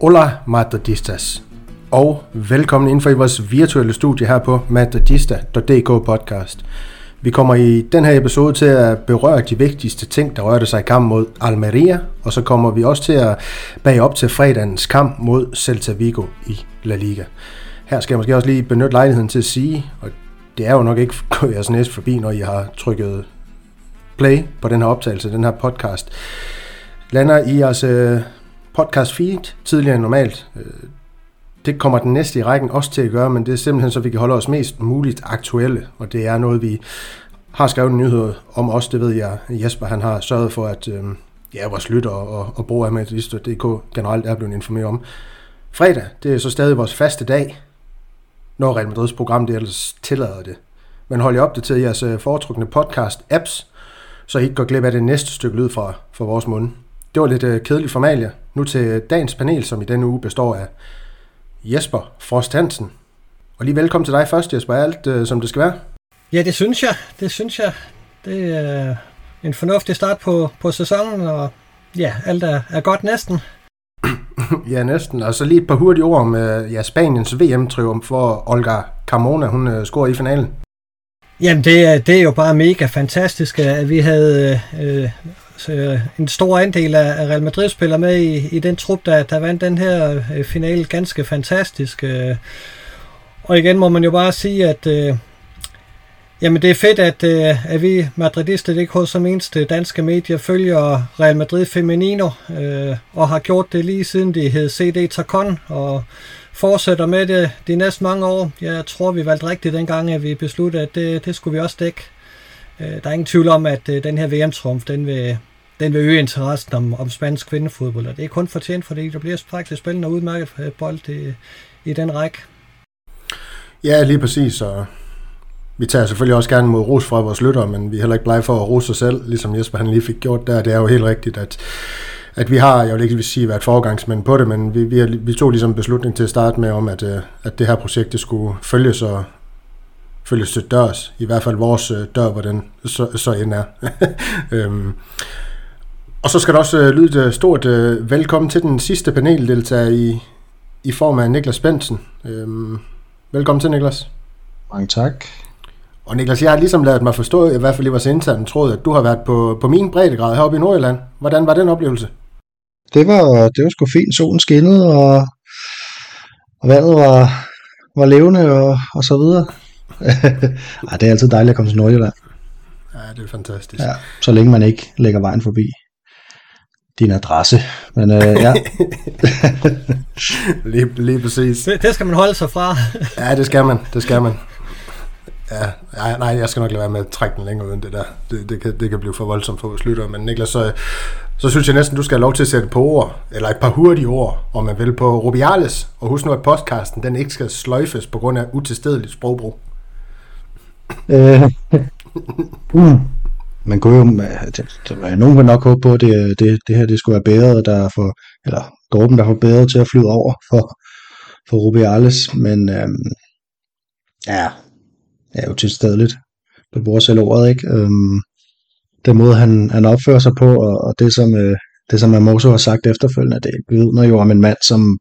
Hola Madridistas, og velkommen ind for i vores virtuelle studie her på madridista.dk podcast. Vi kommer i den her episode til at berøre de vigtigste ting, der rørte sig i kamp mod Almeria, og så kommer vi også til at bage op til fredagens kamp mod Celta Vigo i La Liga. Her skal jeg måske også lige benytte lejligheden til at sige, og det er jo nok ikke gået jeres næste forbi, når I har trykket play på den her optagelse, den her podcast, lander i jeres øh, podcast feed tidligere end normalt. Øh, det kommer den næste i rækken også til at gøre, men det er simpelthen så, vi kan holde os mest muligt aktuelle, og det er noget, vi har skrevet nyheder om os, det ved jeg. Jesper han har sørget for, at øh, ja, vores lytter og, og brugere af DK generelt er blevet informeret om. Fredag, det er så stadig vores faste dag, når Real Madrids program det ellers tillader det. Men hold jer opdateret i jeres øh, foretrukne podcast-apps, så I ikke går glip af det næste stykke lyd fra, fra vores mund. Det var lidt øh, kedeligt formalia. Nu til øh, dagens panel, som i denne uge består af Jesper Frost Hansen. Og lige velkommen til dig først, Jesper. Er alt, øh, som det skal være? Ja, det synes jeg. Det synes jeg. Det er en fornuftig start på, på sæsonen, og ja, alt er, er godt næsten ja, næsten. Og så lige et par hurtige ord om øh, ja, Spaniens VM-triumf, for Olga Carmona hun øh, scorede i finalen. Jamen, det er, det er jo bare mega fantastisk, at vi havde øh, øh, en stor andel af Real Madrid-spillere med i, i den trup, der, der vandt den her øh, finale ganske fantastisk. Øh. Og igen må man jo bare sige, at øh, jamen det er fedt, at, øh, at vi madridister ikke som eneste danske medier følger Real Madrid Femenino, øh, og har gjort det lige siden de hed CD Tacon, og fortsætter med det de næste mange år. Jeg tror, vi valgte rigtigt dengang, at vi besluttede, at det, det skulle vi også dække. Øh, der er ingen tvivl om, at øh, den her VM-trumf, den vil, den vil øge interessen om, om spansk kvindefodbold, og det er kun fortjent, fordi der bliver faktisk spændende og udmærket bold i, i den række. Ja, lige præcis, og vi tager selvfølgelig også gerne mod ros fra vores lyttere, men vi er heller ikke blege for at rose os selv, ligesom Jesper han lige fik gjort der. Det er jo helt rigtigt, at, at vi har, jeg vil ikke sige, været forgangsmænd på det, men vi, vi, vi tog ligesom beslutning til at starte med om, at, øh, at det her projekt det skulle følges og følges til dørs, i hvert fald vores øh, dør, hvor den så, så end er. øhm, og så skal der også øh, lyde et stort øh, velkommen til den sidste paneldeltager i, i form af Niklas Bensen. Øhm, velkommen til, Niklas. Mange tak. Og Niklas, jeg har ligesom lavet mig forstå, i hvert fald i vores interne tråd, at du har været på, på min breddegrad heroppe i Nordjylland. Hvordan var den oplevelse? Det var, det var sgu fint. Solen skinnede, og, og vandet var, var levende og, og så videre. Ej, det er altid dejligt at komme til Nordjylland. Ja, det er fantastisk. Ja, så længe man ikke lægger vejen forbi din adresse. Men øh, ja. lige, lige præcis. Det, det skal man holde sig fra. ja, det skal man. Det skal man. Ja, nej, nej, jeg skal nok lade være med at trække den længere uden det der. Det, det, kan, det kan blive for voldsomt for slutter. Men Niklas, så, så synes jeg næsten, du skal have lov til at sætte på ord, eller et par hurtige ord, om man vil, på Rubiales. Og husk nu, at podcasten den ikke skal sløjfes på grund af utilstedeligt sprogbrug. Øh, mm man kunne jo, det, nogen vil nok håbe på, at det, det, det her det skulle være bedre, der for, eller dråben, der får bedre til at flyde over for, for Rubiales, men øhm, ja, er jo tilstedeligt. Du bruger selv ordet, ikke? Øhm, den måde, han, han opfører sig på, og, og det, som, øh, det, som Amoso har sagt efterfølgende, det vidner jo om en mand, som,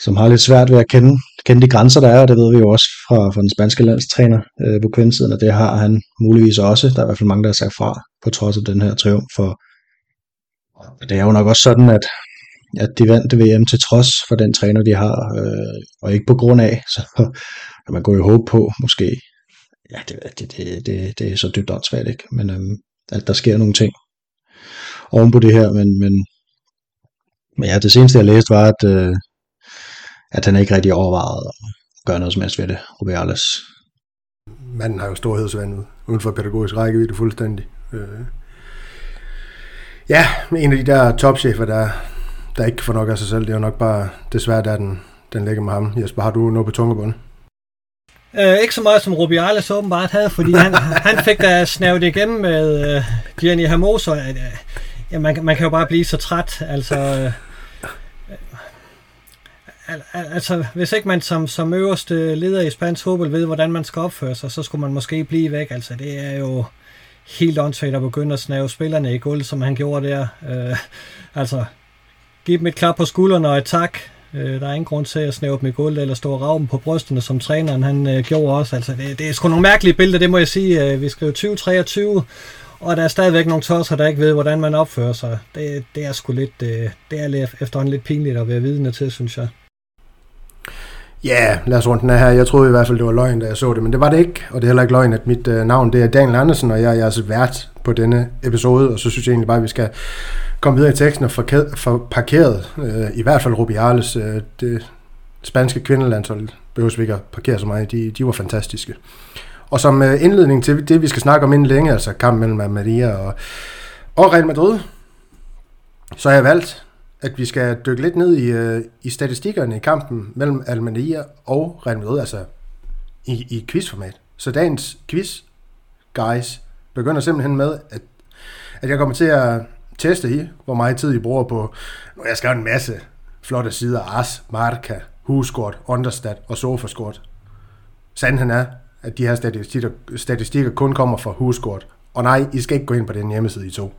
som har lidt svært ved at kende, kende de grænser, der er, og det ved vi jo også fra, fra den spanske landstræner øh, på kvindesiden, og det har han muligvis også. Der er i hvert fald mange, der har sagt fra, på trods af den her triumf. For det er jo nok også sådan, at, at de vandt VM til trods for den træner, de har, øh, og ikke på grund af. Så kan man gå i håb på, måske. Ja, det, det, det, det, det er så dybt åndssvagt, ikke? Men øhm, at der sker nogle ting oven på det her, men, men, men ja, det seneste jeg læste var, at, øh, at han ikke rigtig overvejede at gøre noget som helst ved det, Rubiales. Manden har jo storhedsvandet uden for pædagogisk rækkevidde fuldstændig. Øh. Ja, en af de der topchefer, der, der ikke får nok af sig selv, det er jo nok bare desværre, der den, den ligger med ham. Jesper, har du noget på tungebunden? Øh, ikke så meget som Rubiales åbenbart havde, fordi han, han fik da snævet igennem med øh, Gianni Hermoso. Øh, ja, man, man kan jo bare blive så træt. Altså, øh, altså, hvis ikke man som, som øverste leder i spansk fodbold ved, hvordan man skal opføre sig, så skulle man måske blive væk. Altså, det er jo helt åndssvagt at begynde at snave spillerne i gulv, som han gjorde der. Øh, altså, give dem et klap på skuldrene og et tak. Øh, der er ingen grund til at snæve dem i gulv eller stå raven på brystene, som træneren han øh, gjorde også. Altså, det, det er sgu nogle mærkelige billeder, det må jeg sige. Øh, vi skriver 2023, og der er stadigvæk nogle tosser, der ikke ved, hvordan man opfører sig. Det, det er sgu lidt, øh, det er lidt, efterhånden lidt pinligt at være vidne til, synes jeg. Ja, yeah, lad os runde den her. Jeg troede i hvert fald, det var løgn, da jeg så det, men det var det ikke. Og det er heller ikke løgn, at mit øh, navn det er Daniel Andersen, og jeg, jeg er jeres vært på denne episode, og så synes jeg egentlig bare, at vi skal komme videre i teksten og få parkeret, øh, i hvert fald Rubiales, øh, det spanske kvindelandshold, behøver vi ikke at parkere så meget, de, de var fantastiske. Og som øh, indledning til det, vi skal snakke om inden længe, altså kampen mellem Maria og, og Real Madrid, så har jeg valgt at vi skal dykke lidt ned i, øh, i statistikkerne i kampen mellem Almeria og Real Madrid, altså i, i quizformat. Så dagens quiz, guys, begynder simpelthen med, at, at jeg kommer til at teste i, hvor meget tid I bruger på, nu jeg skrevet en masse flotte sider, As, Marca, Huskort, Understat og Sofascore. Sandheden er, at de her statistikker, statistikker kun kommer fra Huskort. Og nej, I skal ikke gå ind på den hjemmeside, I to.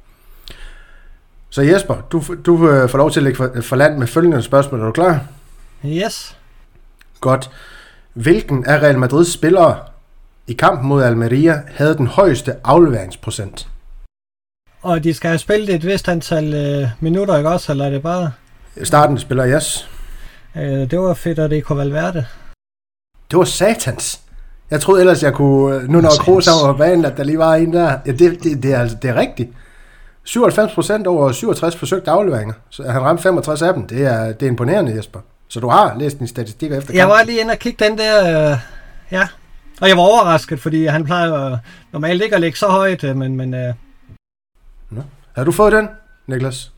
Så Jesper, du, du øh, får lov til at lægge for, for land med følgende spørgsmål. Er du klar? Yes. Godt. Hvilken af Real Madrids spillere i kampen mod Almeria havde den højeste afleveringsprocent? Og de skal have spillet et vist antal øh, minutter, ikke også? Eller er det bare... Starten spiller, yes. Øh, det var fedt, at det kunne Valverde. Det var satans. Jeg troede ellers, jeg kunne... Øh, nu når Kroos var på banen, at der lige var en der. Ja, det, det, det, er, altså, det er rigtigt. 97% over 67 forsøgte afleveringer. Så han ramte 65 af dem. Det er, det er imponerende, Jesper. Så du har læst din statistikker efter kampen. Jeg var lige inde og kigge den der... Øh, ja. Og jeg var overrasket, fordi han plejer øh, normalt ikke at ligge så højt, øh, men... men øh. Nå. Har du fået den, Niklas?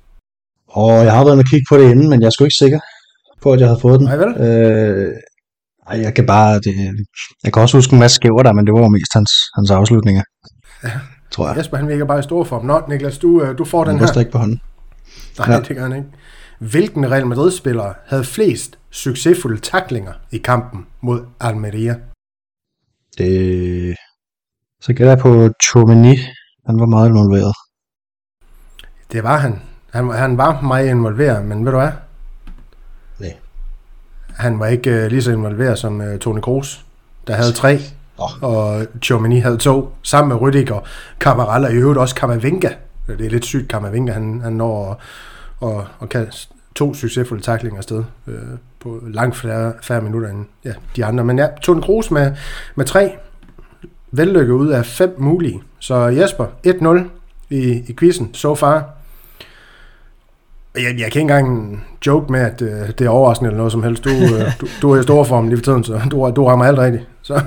Og jeg har været og kigge på det inden, men jeg er sgu ikke sikker på, at jeg havde fået den. Nej, vel? Øh, ej, jeg kan bare... Det, jeg kan også huske en masse skæver der, men det var jo mest hans, hans afslutninger. Ja tror jeg. Jesper, han virker bare i stor form. Nå, Niklas, du, øh, du får den her. ikke på hånden. Nej, ja. det gør han ikke. Hvilken Real Madrid-spiller havde flest succesfulde taklinger i kampen mod Almeria? Det... Så gælder jeg på Chomini. Han var meget involveret. Det var han. Han, han var meget involveret, men ved du hvad? Nej. Han var ikke uh, lige så involveret som uh, Toni Kroos, der havde tre. Oh. Og Chomini havde to, sammen med Rüdiger, Camaral og i øvrigt også Kamavinga. Det er lidt sygt, Kamavinga, han, han når at, og, og kan to succesfulde taklinger afsted øh, på langt færre, færre minutter end ja, de andre. Men ja, Tone Kroos med, med tre vellykket ud af fem mulige. Så Jesper, 1-0 i, i quizzen so far. Jeg, jeg kan ikke engang joke med, at øh, det er overraskende eller noget som helst. Du, øh, du, du er i stor form lige for tiden, så du, du rammer alt rigtigt. Så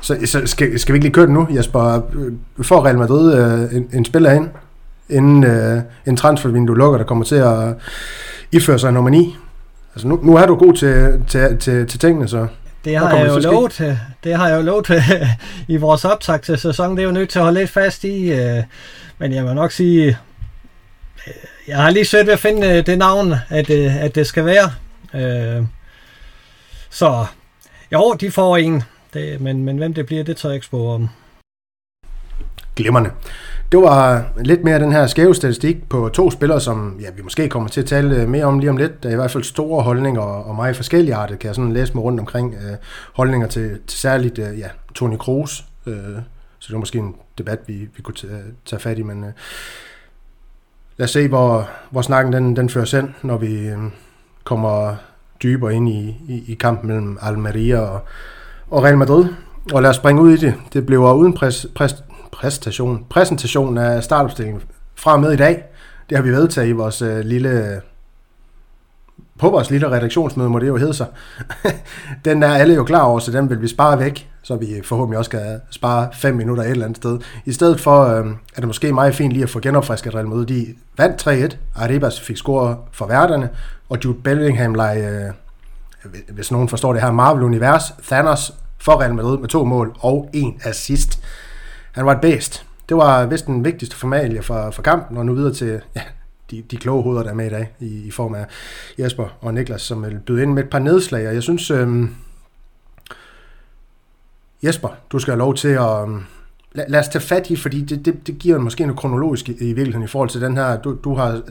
så, så skal, skal vi ikke lige køre den nu, Jesper? Øh, får Real Madrid øh, en, en spiller ind, inden øh, en transfervindue lukker, der kommer til at iføre sig nummer 9? Altså nu, nu er du god til, til, til, til tingene, så... Det har jeg jo lovet, til, det har jeg jo lovet i vores optag til sæsonen. Det er jo nødt til at holde lidt fast i. Øh, men jeg må nok sige, øh, jeg har lige svært ved at finde øh, det navn, at, at det skal være. Så jo, de får en. Det, men, men hvem det bliver, det tager jeg ikke spå om. Glimmerne. Det var lidt mere den her skæve statistik på to spillere, som ja, vi måske kommer til at tale øh, mere om lige om lidt. Der er i hvert fald store holdninger og, meget forskellige arter, kan jeg sådan læse mig rundt omkring. Øh, holdninger til, til særligt øh, ja, Tony Kroos. Øh, så det er måske en debat, vi, vi kunne tage, tage fat i, men øh, lad os se, hvor, hvor snakken den, den fører ind, når vi øh, kommer dybere ind i, i, i kampen mellem Almeria og, og Real Madrid. Og lad os springe ud i det. Det bliver uden præs, præs, præstation, præsentation af startopstillingen fra med i dag. Det har vi vedtaget i vores øh, lille på vores lille redaktionsmøde, må det jo hedde sig. den er alle jo klar over, så den vil vi spare væk, så vi forhåbentlig også kan spare 5 minutter et eller andet sted. I stedet for øh, er det måske meget fint lige at få genopfrisket Real Madrid. De vandt 3-1, Arribas fik score for værterne, og Jude Bellingham lege, øh, hvis nogen forstår det her Marvel-univers, Thanos for Real Madrid med to mål og en assist. Han var et bedst. Det var vist den vigtigste formalie for, for kampen, og nu videre til ja, de, de kloge hoveder, der er med i dag, i, i form af Jesper og Niklas, som vil byde ind med et par nedslag. Og jeg synes, øh, Jesper, du skal have lov til at... Øh, lad, lad os tage fat i, fordi det, det, det giver måske noget kronologisk i, i virkeligheden i forhold til den her... Du, du har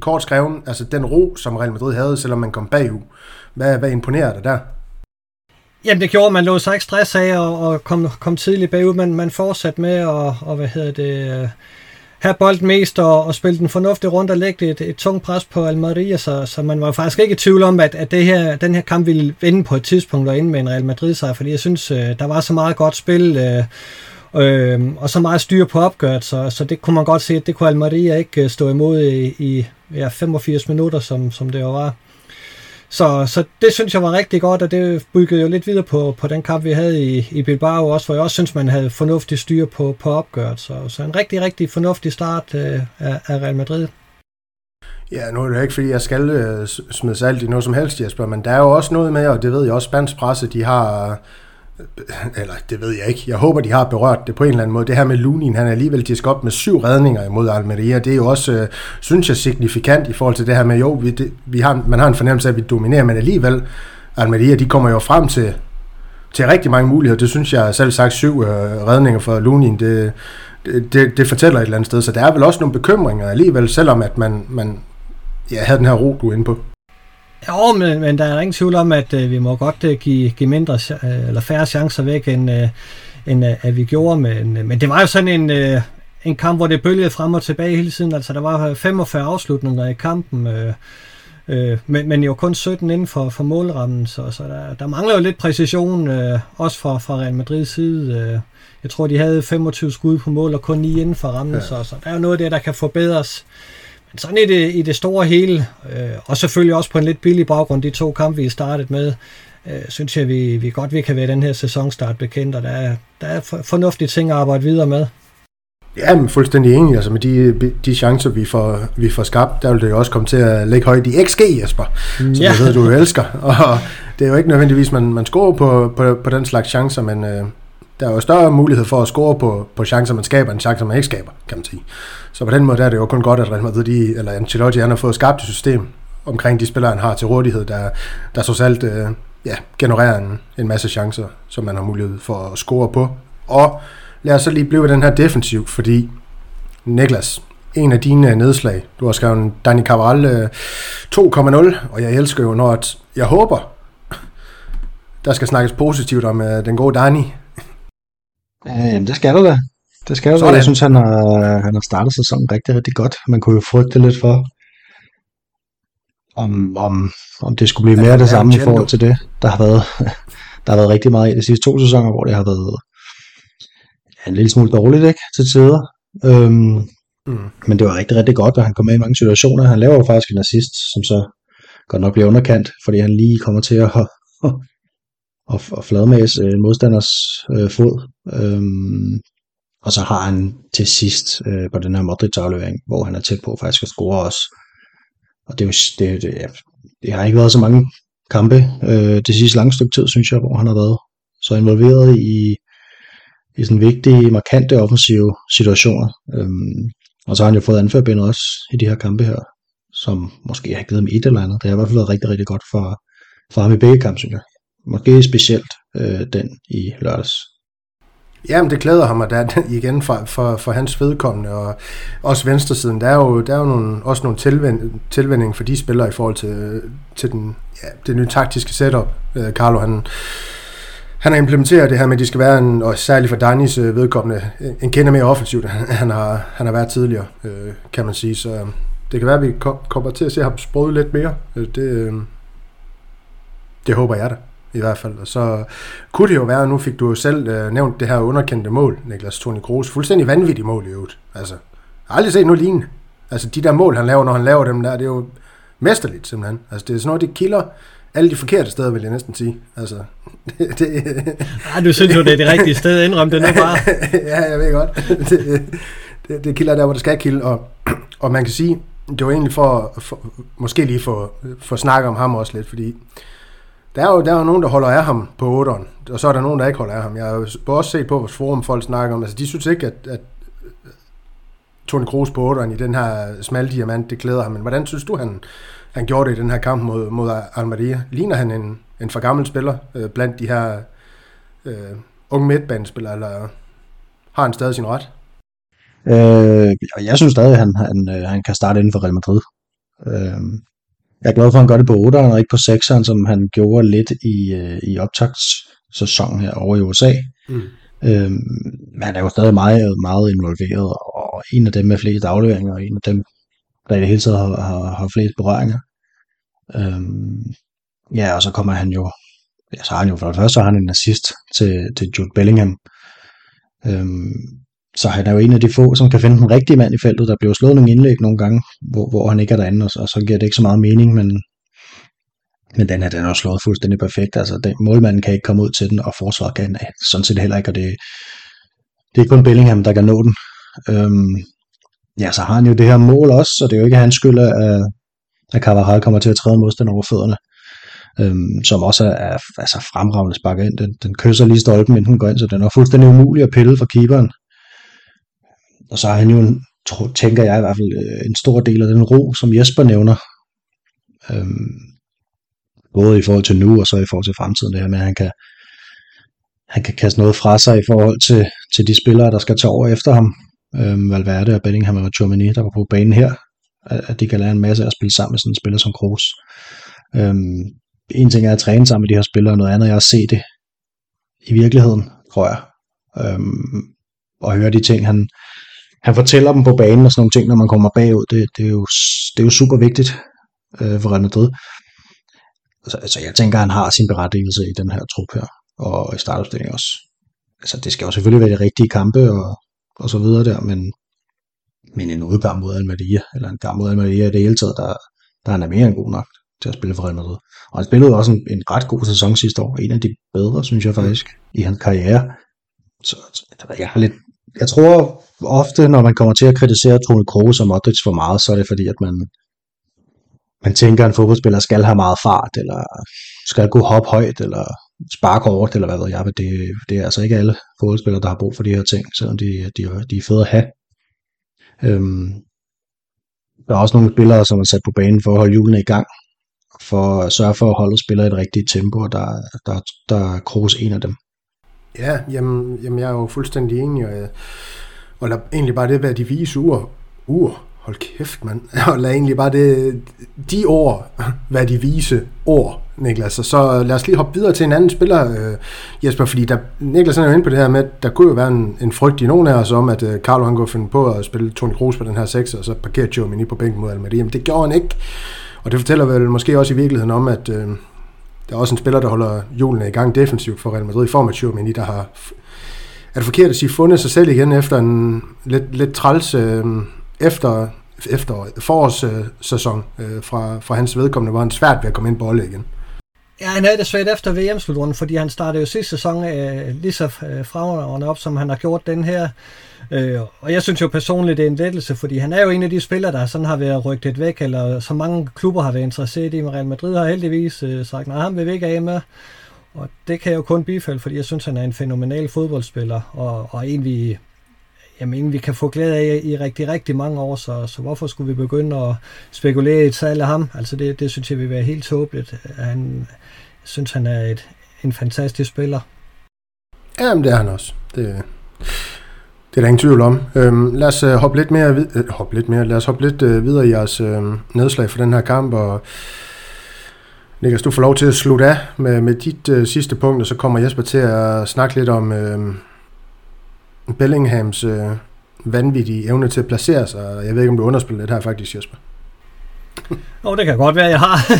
kort skrevet, altså den ro, som Real Madrid havde, selvom man kom bagud. Hvad, hvad imponerer dig der? Jamen det gjorde, man lå sig ikke stress af og, og kom, kom tidligt bagud, men man fortsatte med at, og, hvad hedder det, øh, have bolden mest og, og spille den fornuftigt rundt og lægge et, et tungt pres på Almeria, så, så man var faktisk ikke i tvivl om, at, at det her, den her kamp ville vinde på et tidspunkt og ende med en Real Madrid sejr, fordi jeg synes, øh, der var så meget godt spil, øh, øh, og så meget styr på opgøret, så, så det kunne man godt se, at det kunne Almeria ikke stå imod i, i ja, 85 minutter, som, som det jo var. Så, så det synes jeg var rigtig godt, og det byggede jo lidt videre på, på den kamp, vi havde i, i Bilbao også, hvor jeg også synes, man havde fornuftig styr på, på opgøret. Så, så en rigtig, rigtig fornuftig start øh, af, af Real Madrid. Ja, nu er det ikke, fordi jeg skal øh, smide salt i noget som helst, Jesper, men der er jo også noget med, og det ved jeg også, spansk presse, de har eller det ved jeg ikke, jeg håber, de har berørt det på en eller anden måde. Det her med Lunin, han er alligevel disk op med syv redninger imod Almeria. Det er jo også, øh, synes jeg, signifikant i forhold til det her med, jo, vi, det, vi har, man har en fornemmelse af, at vi dominerer, men alligevel, Almeria, de kommer jo frem til, til rigtig mange muligheder. Det synes jeg selv sagt syv øh, redninger for Lunin, det, det, det fortæller et eller andet sted. Så der er vel også nogle bekymringer alligevel, selvom at man, man ja, havde den her ro, du er inde på. Jo, men, men der er ingen tvivl om, at øh, vi må godt øh, give, give mindre øh, eller færre chancer væk, end, øh, end øh, at vi gjorde. Men, øh, men det var jo sådan en, øh, en kamp, hvor det bølgede frem og tilbage hele tiden. Altså, der var 45 afslutninger i kampen, øh, øh, men, men jo kun 17 inden for, for målrammen, så, så der, der mangler jo lidt præcision, øh, også fra, fra Real Madrids side. Øh. Jeg tror, de havde 25 skud på mål og kun 9 inden for rammen, ja. så, så der er jo noget af det, der kan forbedres. Men sådan i det, i det store hele, øh, og selvfølgelig også på en lidt billig baggrund, de to kampe, vi startet med, øh, synes jeg, vi, vi godt vi kan være den her sæsonstart bekendt, og der er, der er fornuftige ting at arbejde videre med. Ja, men fuldstændig enig. Altså med de, de chancer, vi får, vi får skabt, der vil det jo også komme til at lægge højt i XG, Jesper, som ja. jeg ved, du elsker. Og det er jo ikke nødvendigvis, man, man scorer på, på, på den slags chancer, men øh, der er jo større mulighed for at score på, på chancer, man skaber, end chancer, man ikke skaber, kan man sige. Så på den måde der er det jo kun godt, at Real Madrid, de, eller Ancelotti, han har fået skabt et system omkring de spillere, han har til rådighed, der, der så alt øh, ja, genererer en, en masse chancer, som man har mulighed for at score på. Og lad os så lige blive den her defensiv, fordi Niklas, en af dine nedslag, du har skrevet Dani Cabral øh, 2,0, og jeg elsker jo, når at, jeg håber, der skal snakkes positivt om øh, den gode Dani, Øh, det skal du da. Det skal du da. Jeg synes, han har, han har startet sæsonen rigtig, rigtig godt. Man kunne jo frygte lidt for, om, om, om det skulle blive mere det samme i forhold til det. Der har været, der har været rigtig meget i de sidste to sæsoner, hvor det har været en lille smule dårligt ikke, til tider. Øhm, mm. Men det var rigtig, rigtig godt, at han kom med i mange situationer. Han laver jo faktisk en assist, som så godt nok bliver underkant, fordi han lige kommer til at, og, og fladmase øh, en modstanders øh, fod. Øhm, og så har han til sidst øh, på den her Modric-aflevering, hvor han er tæt på faktisk at score også. Og det, er jo, det, det, ja, det har ikke været så mange kampe øh, det sidste lange stykke tid, synes jeg, hvor han har været så involveret i, i sådan vigtige, markante offensive situationer. Øhm, og så har han jo fået anførbindet også i de her kampe her, som måske har givet ham et eller andet. Det har i hvert fald været rigtig, rigtig godt for, for ham i begge kampe, synes jeg. Måske specielt øh, den i lørdags. Jamen, det glæder ham, at der er igen for, for, for hans vedkommende, og også venstresiden. Der er jo, der er jo nogle, også nogle tilvænd, tilvænding for de spillere i forhold til, øh, til den, ja, det nye taktiske setup. Øh, Carlo, han, han har implementeret det her med, at de skal være, en, og særligt for Danis øh, vedkommende, en kender mere offensivt, han har, han har været tidligere, øh, kan man sige. Så øh, det kan være, at vi kommer til at se ham sprøde lidt mere. Øh, det, det håber jeg da i hvert fald. Og så kunne det jo være, nu fik du jo selv øh, nævnt det her underkendte mål, Niklas Toni Kroos. Fuldstændig vanvittigt mål i øvrigt. Altså, jeg har aldrig set noget lignende. Altså, de der mål, han laver, når han laver dem der, det er jo mesterligt simpelthen. Altså, det er sådan noget, det kilder alle de forkerte steder, vil jeg næsten sige. Altså, det, det, Ej, du synes jo, det er det rigtige sted at indrømme det nu bare. ja, jeg ved godt. Det, det, det kilder der, hvor det skal kilde. Og, og man kan sige, det var egentlig for, for måske lige for, for at snakke om ham også lidt, fordi der er, jo, der er jo nogen, der holder af ham på 8'eren, og så er der nogen, der ikke holder af ham. Jeg har også set på vores forum, folk snakker om, altså de synes ikke, at, at Toni Kroos på 8'eren i den her smalle diamant, det klæder ham. Men hvordan synes du, han, han gjorde det i den her kamp mod, mod Almeria? Ligner han en, en for gammel spiller øh, blandt de her øh, unge midtbanespillere, eller har han stadig sin ret? Øh, jeg synes stadig, at han, han, øh, han kan starte inden for Real Madrid. Øh, jeg er glad for, at han gør det på 8'eren og ikke på 6'eren, som han gjorde lidt i, øh, i optagssæsonen her over i USA. Mm. Øh, men han er jo stadig meget, meget involveret, og en af dem med flest afleveringer, og en af dem, der i det hele taget har, har, har flest berøringer. Øh, ja, og så kommer han jo, ja, så har han jo for det første, så har han en assist til, til Jude Bellingham. Øh, så han er jo en af de få, som kan finde den rigtige mand i feltet. Der bliver slået nogle indlæg nogle gange, hvor, hvor han ikke er derinde, og så, og så giver det ikke så meget mening, men, men den her, den er jo slået fuldstændig perfekt. Altså, den, målmanden kan ikke komme ud til den, og forsvaret kan sådan set heller ikke, og det, det er kun Bellingham, der kan nå den. Øhm, ja, så har han jo det her mål også, så det er jo ikke hans skyld, at, at Carvajal kommer til at træde modstand over fødderne. Øhm, som også er, er altså fremragende sparket ind. Den, den kysser lige stolpen, inden den går ind, så den er fuldstændig umulig at pille for keeperen. Og så har han jo, en, tænker jeg i hvert fald, øh, en stor del af den ro, som Jesper nævner. Øhm, både i forhold til nu, og så i forhold til fremtiden, det her med, at han kan, han kan kaste noget fra sig i forhold til, til de spillere, der skal tage over efter ham. Øhm, Valverde og Bellingham og Chomini, der var på banen her, at de kan lære en masse at spille sammen med sådan en spiller som Kroos. Øhm, en ting er at træne sammen med de her spillere, noget andet er at se det i virkeligheden, tror jeg. Øhm, og høre de ting, han, han fortæller dem på banen og sådan nogle ting, når man kommer bagud. Det, det, er, jo, det er jo super vigtigt øh, for Real Madrid. Så, altså, jeg tænker, han har sin berettigelse i den her trup her, og i startopstillingen også. Altså, det skal jo selvfølgelig være de rigtige kampe og, og så videre der, men, men en udgang mod Almeria, eller en gang mod Almeria i det hele taget, der, der han er mere end god nok til at spille for Real Madrid. Og han spillede også en, en ret god sæson sidste år. En af de bedre, synes jeg faktisk, i hans karriere. Så, så jeg har lidt jeg tror ofte, når man kommer til at kritisere Toni Kroos og Modric for meget, så er det fordi, at man, man tænker, at en fodboldspiller skal have meget fart, eller skal gå hoppe højt, eller sparke hårdt, eller hvad ved jeg. Det, det er altså ikke alle fodboldspillere, der har brug for de her ting, selvom de, de, de er fede at have. Øhm, der er også nogle spillere, som er sat på banen for at holde hjulene i gang, for at sørge for at holde spillere i det rigtige tempo, og der, der, der er Kroos en af dem. Ja, jamen, jamen jeg er jo fuldstændig enig, og, og lad egentlig bare det være de vise ur. Ur, hold kæft, mand. Og lad egentlig bare det, de ord være de vise ord, Niklas. Og så lad os lige hoppe videre til en anden spiller, øh, Jesper, fordi der, Niklas er jo inde på det her med, at der kunne jo være en, en frygt i nogen af os om, at øh, Carlo han kunne finde på at spille Toni Kroos på den her 6, og så parkere Joe Mini på bænken mod Almeria. Men det gjorde han ikke. Og det fortæller vel måske også i virkeligheden om, at øh, der er også en spiller, der holder hjulene i gang defensivt for Real Madrid i form af Tchouameni, der har, er det forkert at sige, fundet sig selv igen efter en lidt, lidt træls øh, efter, efter forårssæson øh, fra, fra hans vedkommende, hvor han svært ved at komme ind på Olle igen. Ja, han havde det svært efter VM-slutrunden, fordi han startede jo sidste sæson øh, lige så øh, fremragende op, som han har gjort den her. Øh, og jeg synes jo personligt, det er en lettelse, fordi han er jo en af de spillere, der sådan har været rygtet væk, eller så mange klubber har været interesseret i. Real Madrid har heldigvis øh, sagt, nej, han vil vi ikke af med. Og det kan jeg jo kun bifalde, fordi jeg synes, han er en fænomenal fodboldspiller, og, og en, vi, jamen, vi kan få glæde af i rigtig, rigtig mange år, så, så hvorfor skulle vi begynde at spekulere i et salg af ham? Altså det, det synes jeg vil være helt tåbeligt. Han, jeg synes, han er et, en fantastisk spiller. Jamen, det er han også. Det, det er der ingen tvivl om. Øhm, lad os uh, hoppe lidt mere, vid- uh, hoppe lidt mere, lad os hoppe lidt uh, videre i jeres uh, nedslag for den her kamp, og Niklas, du får lov til at slutte af med, med dit uh, sidste punkt, og så kommer Jesper til at snakke lidt om uh, Bellinghams uh, vanvittige evne til at placere sig. Jeg ved ikke, om du underspiller det her faktisk, Jesper. Åh, oh, det kan godt være, jeg har.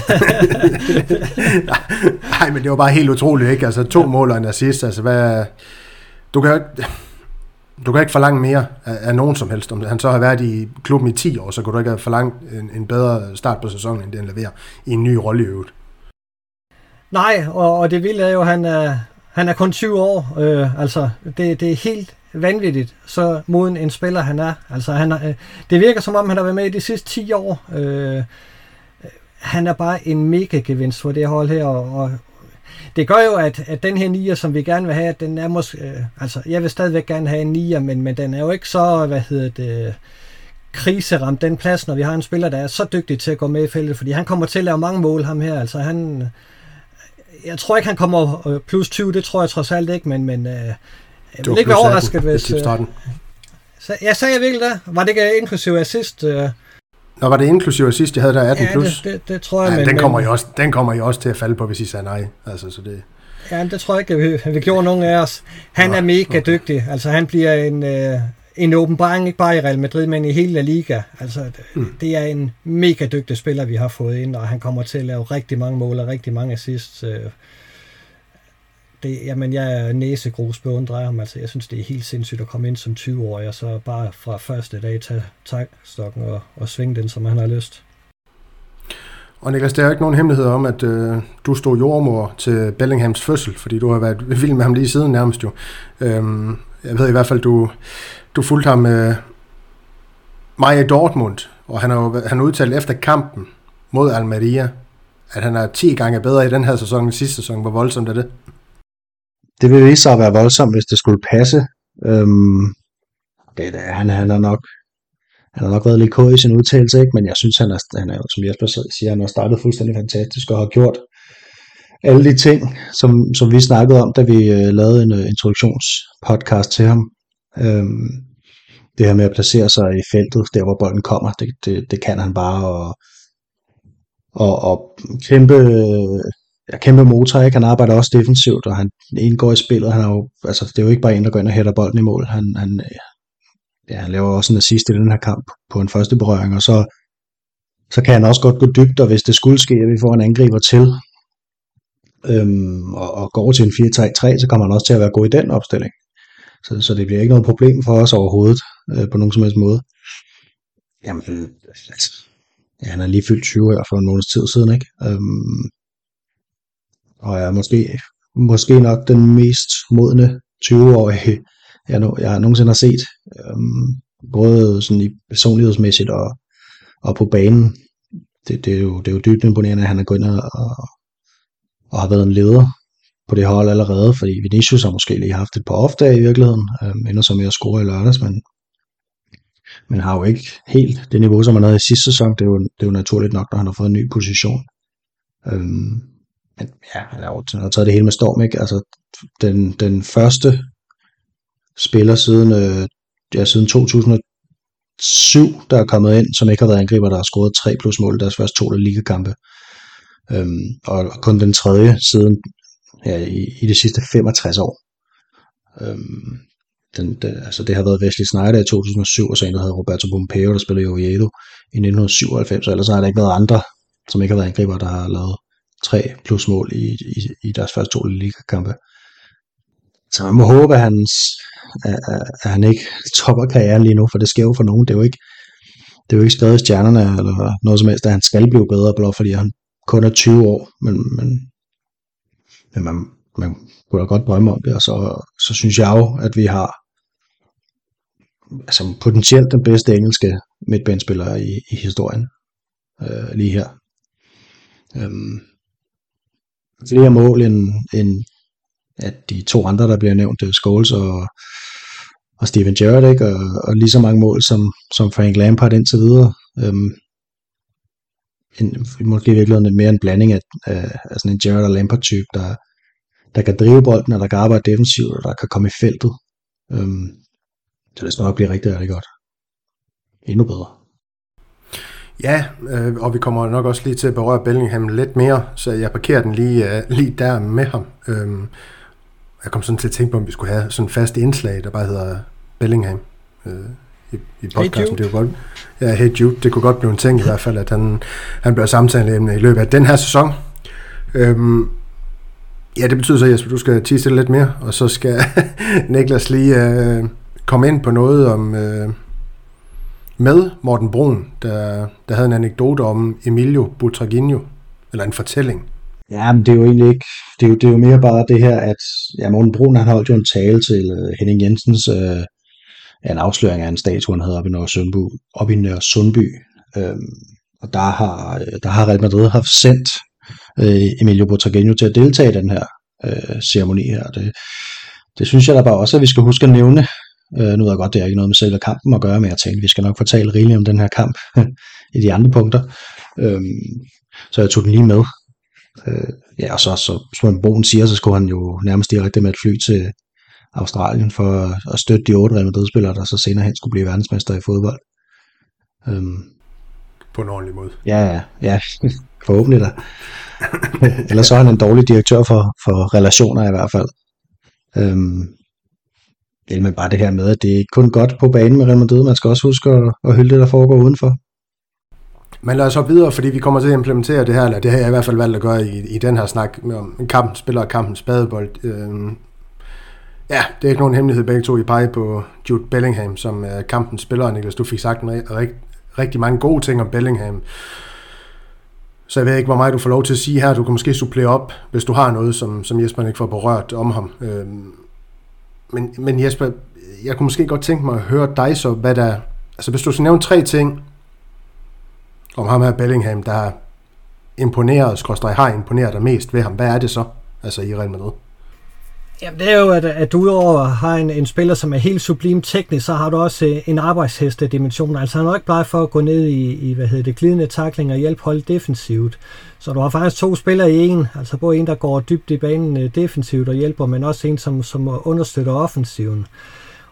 Nej, men det var bare helt utroligt, ikke? Altså to mål og en assist, altså hvad... Du kan du kan ikke forlange mere af, af nogen som helst. Om han så har været i klubben i 10 år, så kan du ikke have forlangt en, en bedre start på sæsonen, end den leverer i en ny rolle i øvrigt. Nej, og, og det vilde er jo, at han er, han er kun 20 år. Øh, altså, det, det er helt vanvittigt, så moden en spiller han er. Altså, han er, øh, det virker som om, han har været med i de sidste 10 år. Øh, han er bare en mega gevinst for det hold her, og, og det gør jo, at, at den her nier, som vi gerne vil have, den er måske, øh, altså jeg vil stadigvæk gerne have en nier, men, men den er jo ikke så, hvad hedder det, kriseramt den plads, når vi har en spiller, der er så dygtig til at gå med i feltet, fordi han kommer til at lave mange mål, ham her. Altså han, jeg tror ikke, han kommer øh, plus 20, det tror jeg trods alt ikke, men, men øh, jeg vil ikke være overrasket, hvis... Øh, så, jeg sagde jeg virkelig det. Var det ikke inklusiv assist? Øh? Nå, var det inklusiv assist, jeg havde der 18 ja, plus? Det, det, det tror jeg, ja, men... Den kommer, men, I også, den kommer I også til at falde på, hvis I sagde nej. Altså, så det... Ja, det tror jeg ikke, vi, vi gjorde nogen af os. Han Nå, er mega okay. dygtig. Altså, han bliver en, øh, en åbenbaring, ikke bare i Real Madrid, men i hele La Liga. Altså, mm. det er en mega dygtig spiller, vi har fået ind, og han kommer til at lave rigtig mange mål og rigtig mange assists. Øh. Det, jamen, jeg er næsegrus beundrer ham. Altså, jeg synes, det er helt sindssygt at komme ind som 20-årig, og så bare fra første dag tage takstokken og, og svinge den, som han har lyst. Og Niklas, der er ikke nogen hemmelighed om, at øh, du stod jordmor til Bellinghams fødsel, fordi du har været vild med ham lige siden nærmest jo. Øhm, jeg ved i hvert fald, du, du fulgte ham øh, med mig i Dortmund, og han har han udtalt efter kampen mod Almeria, at han er 10 gange bedre i den her sæson end sidste sæson. Hvor voldsomt er det? Det vil vise sig at være voldsomt, hvis det skulle passe. Øhm, det, det, han, han er nok han har nok været lidt kod i sin udtalelse, ikke? men jeg synes, han er, han er jo, som Jesper siger, han har startet fuldstændig fantastisk og har gjort alle de ting, som, som vi snakkede om, da vi øh, lavede en øh, introduktionspodcast til ham. Øhm, det her med at placere sig i feltet, der hvor bolden kommer, det, det, det kan han bare, og, og, og kæmpe, øh, ja, kæmpe motor, ikke? han arbejder også defensivt, og han indgår i spillet, han er jo, altså, det er jo ikke bare en, der går ind og hætter bolden i mål, han, han, ja, han laver også en assist i den her kamp på en første berøring, og så, så kan han også godt gå dybt, og hvis det skulle ske, at vi får en angriber til, øhm, og, og går til en 4-3-3, så kommer han også til at være god i den opstilling. Så, så det bliver ikke noget problem for os overhovedet, øh, på nogen som helst måde. Jamen, altså, ja, han er lige fyldt 20 år for en måneds tid siden, ikke? Øhm, og er måske, måske nok den mest modne 20-årige, jeg, jeg nogensinde har set. Øhm, både sådan i personlighedsmæssigt og, og på banen. Det, det, er jo, det er jo dybt imponerende, at han er gået ind og, og, har været en leder på det hold allerede, fordi Vinicius har måske lige haft et par off i virkeligheden, øhm, ender så med at score i lørdags, men, men har jo ikke helt det niveau, som han havde i sidste sæson. Det er jo, det er jo naturligt nok, når han har fået en ny position. Øhm, men ja, han har jo han har taget det hele med storm, ikke? Altså, den, den første spiller siden, øh, ja, siden 2007, der er kommet ind, som ikke har været angriber, der har scoret 3 plus mål i deres første to ligakampe. Øhm, og kun den tredje siden ja, i, i de sidste 65 år. Øhm, den, den, altså det har været Wesley Snyder i 2007, og så en, der hedder Roberto Pompeo, der spillede i Oviedo i 1997, og ellers har der ikke været andre, som ikke har været angriber, der har lavet 3 plus mål i, i, i deres første to ligakampe. Så man må håbe, at, hans, at, at han ikke topper karrieren lige nu, for det sker jo for nogen. Det er jo ikke, det er jo ikke skrevet i stjernerne eller noget som helst, at han skal blive bedre, blot fordi han kun er 20 år. Men, men, men man, man kunne da godt drømme om det, og så, så synes jeg jo, at vi har altså potentielt den bedste engelske midtbanespiller i, i historien øh, lige her. Øhm, flere mål end, end at de to andre, der bliver nævnt, det er Scholes og, og Steven Gerrard, ikke? Og, og lige så mange mål som, som Frank Lampard indtil videre. Øhm, en, måske i virkeligheden mere en blanding af, af, af sådan en Gerrard og Lampard-type, der, der kan drive bolden, og der kan arbejde defensivt, og der kan komme i feltet. Øhm, så det skal nok blive rigtig, rigtig godt. Endnu bedre. Ja, øh, og vi kommer nok også lige til at berøre Bellingham lidt mere, så jeg parkerer den lige, øh, lige der med ham. Øhm, jeg kom sådan til at tænke på, om vi skulle have sådan en fast indslag, der bare hedder Bellingham øh, i, i podcasten. Hey det var godt, ja, Hey Jude, det kunne godt blive en ting i hvert fald, at han, han bliver samtaleemne i løbet af den her sæson. Øhm, ja, det betyder så, Jesper, du skal tige lidt mere, og så skal Niklas lige øh, komme ind på noget om... Øh, med Morten Brun, der, der havde en anekdote om Emilio Butraginho, eller en fortælling. Ja, men det er jo egentlig ikke, det er jo, det er jo mere bare det her, at ja, Morten Brun han holdt jo en tale til øh, Henning Jensens, øh, en afsløring af en statue, han havde oppe i Nørre Sundby, op i Nørre Sundby. Øh, og der har, øh, der har Real Madrid haft sendt øh, Emilio Butragueño til at deltage i den her øh, ceremoni her. Det, det synes jeg da bare også, at vi skal huske at nævne, Øh, nu ved jeg godt, det er ikke noget med selve kampen at gøre, men jeg tænkte, vi skal nok fortælle rigeligt om den her kamp i de andre punkter. Øh, så jeg tog den lige med. Øh, ja, og så, så som Bogen siger, så skulle han jo nærmest direkte med et fly til Australien for at støtte de otte Real Madrid-spillere, der så senere hen skulle blive verdensmester i fodbold. Øhm, på en ordentlig måde. Ja, ja, ja. Forhåbentlig da. Ellers så er han en dårlig direktør for, for relationer i hvert fald. Øhm, det er bare det her med, at det er ikke kun godt på banen med Real Madrid, man skal også huske at, at hylde det, der foregår udenfor. Men lad os så videre, fordi vi kommer til at implementere det her, eller det har jeg i hvert fald valgt at gøre i, i den her snak om kampen spiller og kampens spadebold. Øhm, ja, det er ikke nogen hemmelighed, begge to I pege på Jude Bellingham, som øh, kampens spiller. Niklas, du fik sagt en rigt, rigtig mange gode ting om Bellingham. Så jeg ved ikke, hvor meget du får lov til at sige her. Du kan måske supplere op, hvis du har noget, som, som Jesper ikke får berørt om ham. Øhm, men, men Jesper, jeg kunne måske godt tænke mig at høre dig så, hvad der... Altså hvis du skal nævne tre ting om ham her Bellingham, der har imponeret, skorstræk har imponeret dig mest ved ham, hvad er det så, altså i Real Madrid? Jamen, det er jo, at, at du udover har en, en spiller, som er helt sublim teknisk, så har du også øh, en arbejdsheste-dimension. Altså han er ikke bare for at gå ned i, i hvad hedder det, glidende takling og hjælpe holdet defensivt. Så du har faktisk to spillere i en, altså både en, der går dybt i banen øh, defensivt og hjælper, men også en, som, som understøtter offensiven.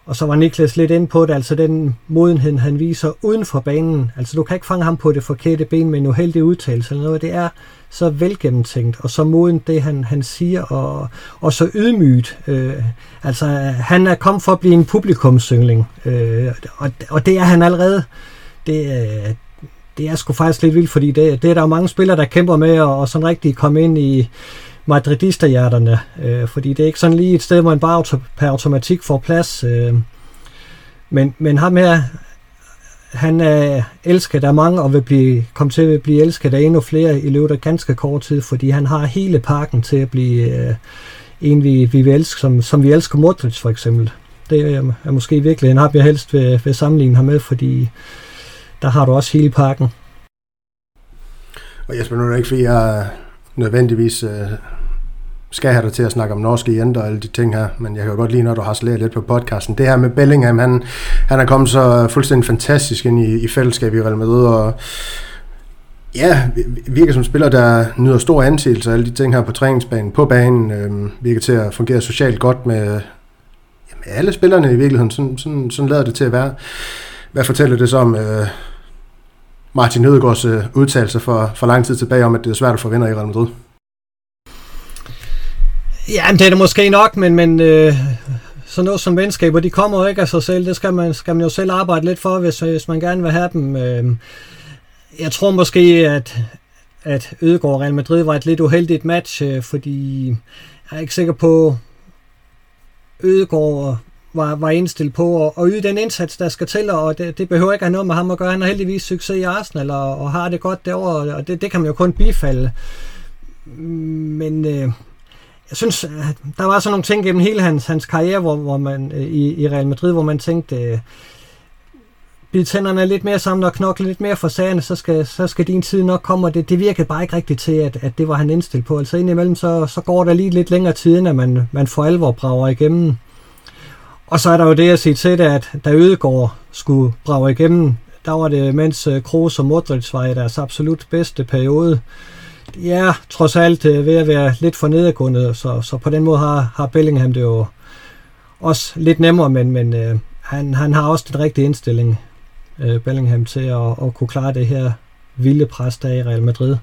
Og så var Niklas lidt ind på det, altså den modenhed, han viser uden for banen. Altså du kan ikke fange ham på det forkerte ben med en uheldig udtalelse eller noget. Det er så velgennemtænkt og så moden det, han, han siger, og, og så ydmygt. Øh, altså han er kommet for at blive en publikumsyngling, øh, og, og det er han allerede. Det, øh, det er sgu faktisk lidt vildt, fordi det, det er der jo mange spillere, der kæmper med, og, og sådan rigtig komme ind i madridisterhjerterne, øh, fordi det er ikke sådan lige et sted, hvor man bare auto, per automatik får plads. Øh, men, men ham her, han er elsket af mange og vil blive, komme til at blive elsket af endnu flere i løbet af ganske kort tid, fordi han har hele pakken til at blive øh, en, vi, vi vil elske, som, som vi elsker Modric for eksempel. Det er, er måske virkelig en har jeg helst vil, vil sammenligne ham med, fordi der har du også hele pakken. Og Jesper, nu er det ikke, fordi jeg nødvendigvis øh, skal have dig til at snakke om norske jenter og alle de ting her, men jeg kan jo godt lide, når du har slæret lidt på podcasten. Det her med Bellingham, han, han er kommet så fuldstændig fantastisk ind i, i fællesskab i Real Madrid, og ja, virker som spiller, der nyder stor anseelse af alle de ting her på træningsbanen, på banen, øh, virker til at fungere socialt godt med, jamen, alle spillerne i virkeligheden, sådan, sådan, sådan lader det til at være. Hvad fortæller det så om øh, Martin Hødegaards øh, udtalelse for, for lang tid tilbage om, at det er svært at få vinder i Real Madrid? Ja, det er det måske nok, men, men øh, sådan noget som venskaber, de kommer jo ikke af sig selv. Det skal man, skal man jo selv arbejde lidt for, hvis, hvis man gerne vil have dem. Øh, jeg tror måske, at, at Ødegaard og Real Madrid var et lidt uheldigt match, øh, fordi jeg er ikke sikker på, Ødegaard var, var indstillet på at, at yde den indsats, der skal til, og det, det behøver ikke have noget med ham at gøre. Han har heldigvis succes i Arsenal, og, og har det godt derovre, og det, det kan man jo kun bifalde. Men øh, jeg synes, øh, der var sådan nogle ting gennem hele hans, hans karriere, hvor, hvor man øh, i, i Real Madrid, hvor man tænkte, øh, bid tænderne lidt mere sammen og knokle lidt mere for sagerne, så skal, så skal din tid nok komme, og det, det virkede bare ikke rigtigt til, at, at det var han indstillet på. Altså indimellem, så, så går der lige lidt længere tid, end man, man for alvor brager igennem. Og så er der jo det at sige til det, at da Ødegård skulle brage igennem, der var det, mens øh, Kroos og Modric var i deres absolut bedste periode. Ja, trods alt øh, ved at være lidt for nedadgående, så, så på den måde har, har Bellingham det jo også lidt nemmere, men, men øh, han, han har også den rigtige indstilling, øh, Bellingham, til at, at kunne klare det her vilde pres, der i Real Madrid.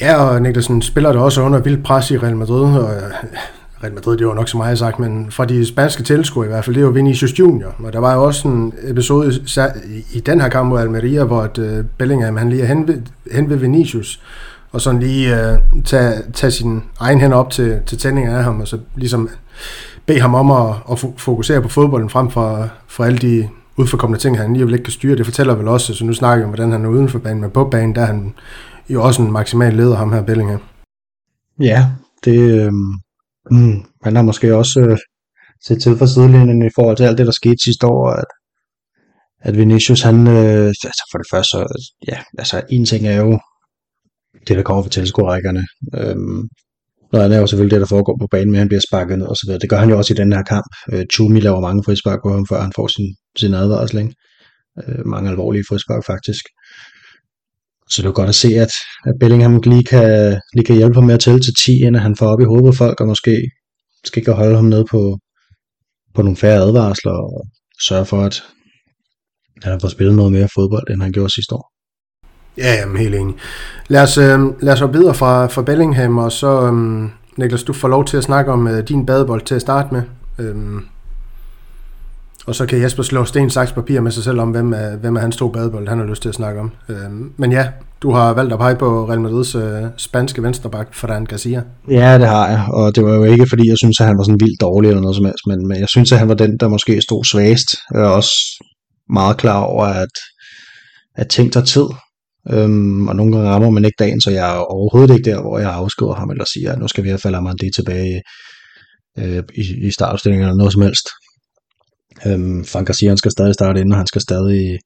Ja, og Niklas spiller der også under vildt pres i Real Madrid, og øh, Real Madrid, det var nok så meget sagt, men fra de spanske tilskuere i hvert fald, det var Vinicius Junior. Og der var jo også en episode i den her kamp mod Almeria, hvor at øh, Bellingham han lige er hen ved, hen ved Vinicius, og sådan lige øh, tage, tage sin egen hænder op til, til tændingen af ham, og så ligesom bede ham om at, at fokusere på fodbolden frem for, for alle de udforkommende ting, han lige ikke kan styre. Det fortæller vel også, så nu snakker vi om, hvordan han er uden for banen, men på banen, der er han jo også en maksimal leder, ham her Bellingham. Ja, det, øh, Mm, man har måske også øh, set til for sidelinjen i forhold til alt det, der skete sidste år, at, at Vinicius, han, øh, altså for det første, så, ja, altså en ting er jo det, der kommer fra tilskuerrækkerne. Øhm, Noget andet er jo selvfølgelig det, der foregår på banen med, han bliver sparket ned og så videre. Det gør han jo også i den her kamp. Øh, Tumi laver mange frispark på ham, før han får sin, sin advarsel. Ikke? Øh, mange alvorlige frispark faktisk. Så det er godt at se, at, at Bellingham lige kan, lige kan hjælpe ham med at tælle til 10, inden han får op i hovedet på folk, og måske skal ikke holde ham ned på, på nogle færre advarsler, og sørge for, at han får spillet noget mere fodbold, end han gjorde sidste år. Ja, jamen, helt enig. Lad os, øh, lad os hoppe videre fra, fra Bellingham, og så, øh, Niklas, du får lov til at snakke om øh, din badebold til at starte med. Øh, og så kan Jesper slå sten, saks, papir med sig selv om, hvem er, hvem er hans to badebold, han har lyst til at snakke om. Øh, men ja, du har valgt at pege på Real Madrids øh, spanske venstreback, Ferran Garcia. Ja, det har jeg, og det var jo ikke fordi, jeg synes, at han var sådan vildt dårlig eller noget som helst, men, men jeg synes, at han var den, der måske stod svagest. Jeg er også meget klar over, at, at ting tager tid, øhm, og nogle gange rammer man ikke dagen, så jeg er overhovedet ikke der, hvor jeg afskriver ham, eller siger, at nu skal vi have faldet fald det tilbage øh, i, i startopstillingen eller noget som helst. Øhm, Frank Garcia skal stadig starte ind, og han skal stadig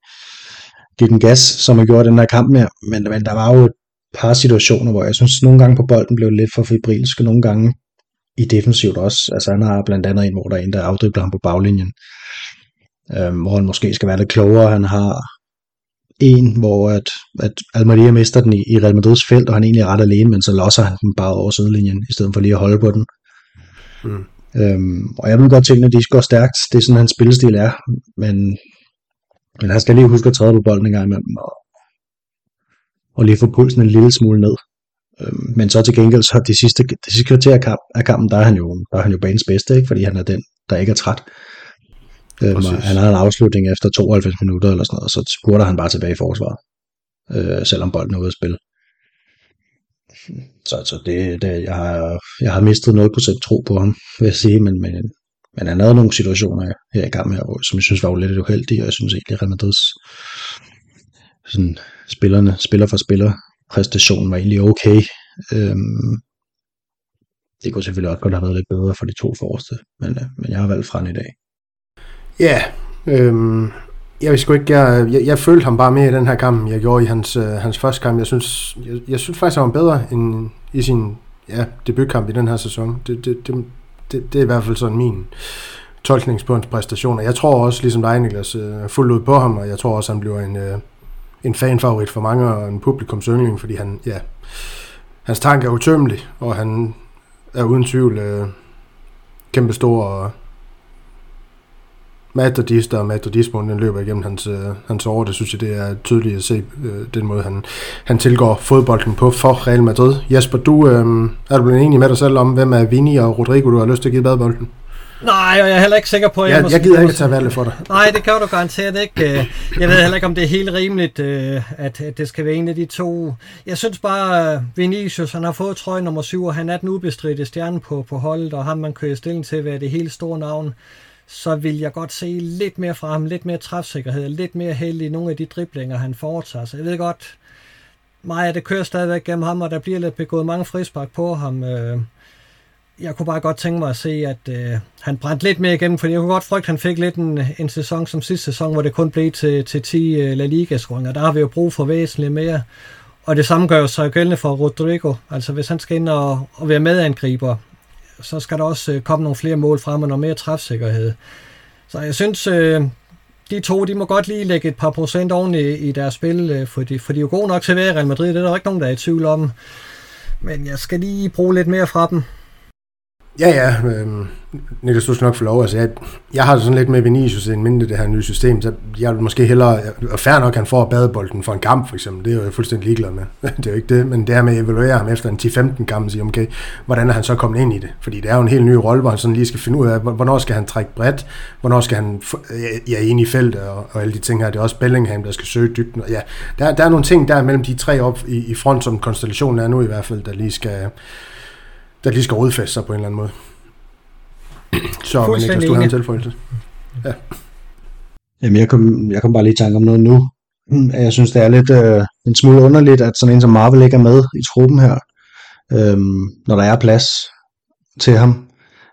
give den gas, som han gjorde den her kamp med. Men, men der var jo et par situationer, hvor jeg synes, nogle gange på bolden blev lidt for febrilsk, nogle gange i defensivt også. Altså han har blandt andet en, hvor der er en, der afdribler ham på baglinjen, øhm, hvor han måske skal være lidt klogere. Han har en, hvor at, at Almeria mister den i, i Real Madrids felt, og han egentlig er ret alene, men så losser han den bare over sidelinjen, i stedet for lige at holde på den. Mm. Øhm, og jeg vil godt at de går stærkt. Det er sådan, hans spillestil er. Men, men han skal lige huske at træde på bolden en gang imellem. Og, og lige få pulsen en lille smule ned. Øhm, men så til gengæld, så det sidste, det sidste kvarter af, kamp, af kampen, der er, han jo, der er han jo banens bedste, ikke? fordi han er den, der ikke er træt. Øhm, han har en afslutning efter 92 minutter eller sådan noget, og så spurgte han bare tilbage i forsvaret. Øh, selvom bolden er ude at spille. Så altså, det, det, jeg, har, jeg har mistet 0% tro på ham, vil jeg sige, men, men, men han havde nogle situationer her i gang her, som jeg synes var jo lidt uheldige, og jeg synes egentlig, at Real Madrids sådan, spillerne, spiller for spiller, præstationen var egentlig okay. Øhm, det kunne selvfølgelig også godt have været lidt bedre for de to forreste, men, øh, men jeg har valgt fra i dag. Ja, øhm, jeg vil sgu ikke, jeg, jeg, jeg følte ham bare mere i den her kamp, jeg gjorde i hans, øh, hans første kamp. Jeg synes, jeg, jeg synes faktisk, han var bedre end i sin ja, debutkamp i den her sæson. Det, det, det, det, det er i hvert fald sådan min tolkning på hans præstationer. Jeg tror også, ligesom dig, Niklas, øh, fuldt ud på ham, og jeg tror også, han bliver en, øh, en fanfavorit for mange og en publikums yndling, fordi han, ja, hans tanke er utømmelig, og han er uden tvivl øh, kæmpe stor og metodist og metodismen, den løber igennem hans, øh, hans år. Det synes jeg, det er tydeligt at se øh, den måde, han, han tilgår fodbolden på for Real Madrid. Jesper, du øh, er du blevet enig med dig selv om, hvem er Vini og Rodrigo, du har lyst til at give badbolden? Nej, og jeg er heller ikke sikker på, at jeg, jeg, jeg gider ikke tage valget for dig. Nej, det kan du garanteret ikke. Øh, jeg ved heller ikke, om det er helt rimeligt, øh, at det skal være en af de to. Jeg synes bare, at Vinicius han har fået trøje nummer syv, og han er den ubestridte stjerne på, på holdet, og ham man kører stilling til at være det helt store navn så vil jeg godt se lidt mere fra ham, lidt mere træfsikkerhed, lidt mere held i nogle af de driblinger, han foretager. Så jeg ved godt, meget af det kører stadigvæk gennem ham, og der bliver lidt begået mange frispark på ham. Øh, jeg kunne bare godt tænke mig at se, at øh, han brændte lidt mere igennem, fordi jeg kunne godt frygte, at han fik lidt en, en sæson som sidste sæson, hvor det kun blev til, til 10 øh, La Liga-scoringer. Der har vi jo brug for væsentligt mere. Og det samme gør jo så gældende for Rodrigo. Altså hvis han skal ind og, og være medangriber, så skal der også øh, komme nogle flere mål frem og noget mere træfsikkerhed. Så jeg synes, øh, de to, de må godt lige lægge et par procent oven i, i deres spil, øh, for, de, for de er jo gode nok til at være i Real Madrid, det er der ikke nogen, der er i tvivl om. Men jeg skal lige bruge lidt mere fra dem. Ja, ja. Øh, Niklas, du skal nok få lov. Altså, jeg, jeg har sådan lidt med Vinicius end mindre det her nye system, så jeg vil måske hellere, og fair nok, han får badebolden for en kamp, for eksempel. Det er jeg fuldstændig ligeglad med. det er jo ikke det, men det her med at evaluere ham efter en 10-15 kamp og sige, okay, hvordan er han så kommet ind i det? Fordi det er jo en helt ny rolle, hvor han sådan lige skal finde ud af, hvornår skal han trække bredt, hvornår skal han ja, ind i feltet og, og alle de ting her. Det er også Bellingham, der skal søge dybden. Ja, der, der er nogle ting der mellem de tre op i, i front, som konstellationen er nu i hvert fald, der lige skal, der lige skal rodfæste sig på en eller anden måde. Så, men Niklas, du har en tilføjelse. Ja. Jamen, jeg kom, jeg kom bare lige i tanke om noget nu. Jeg synes, det er lidt øh, en smule underligt, at sådan en som Marvel ikke er med i truppen her, øhm, når der er plads til ham,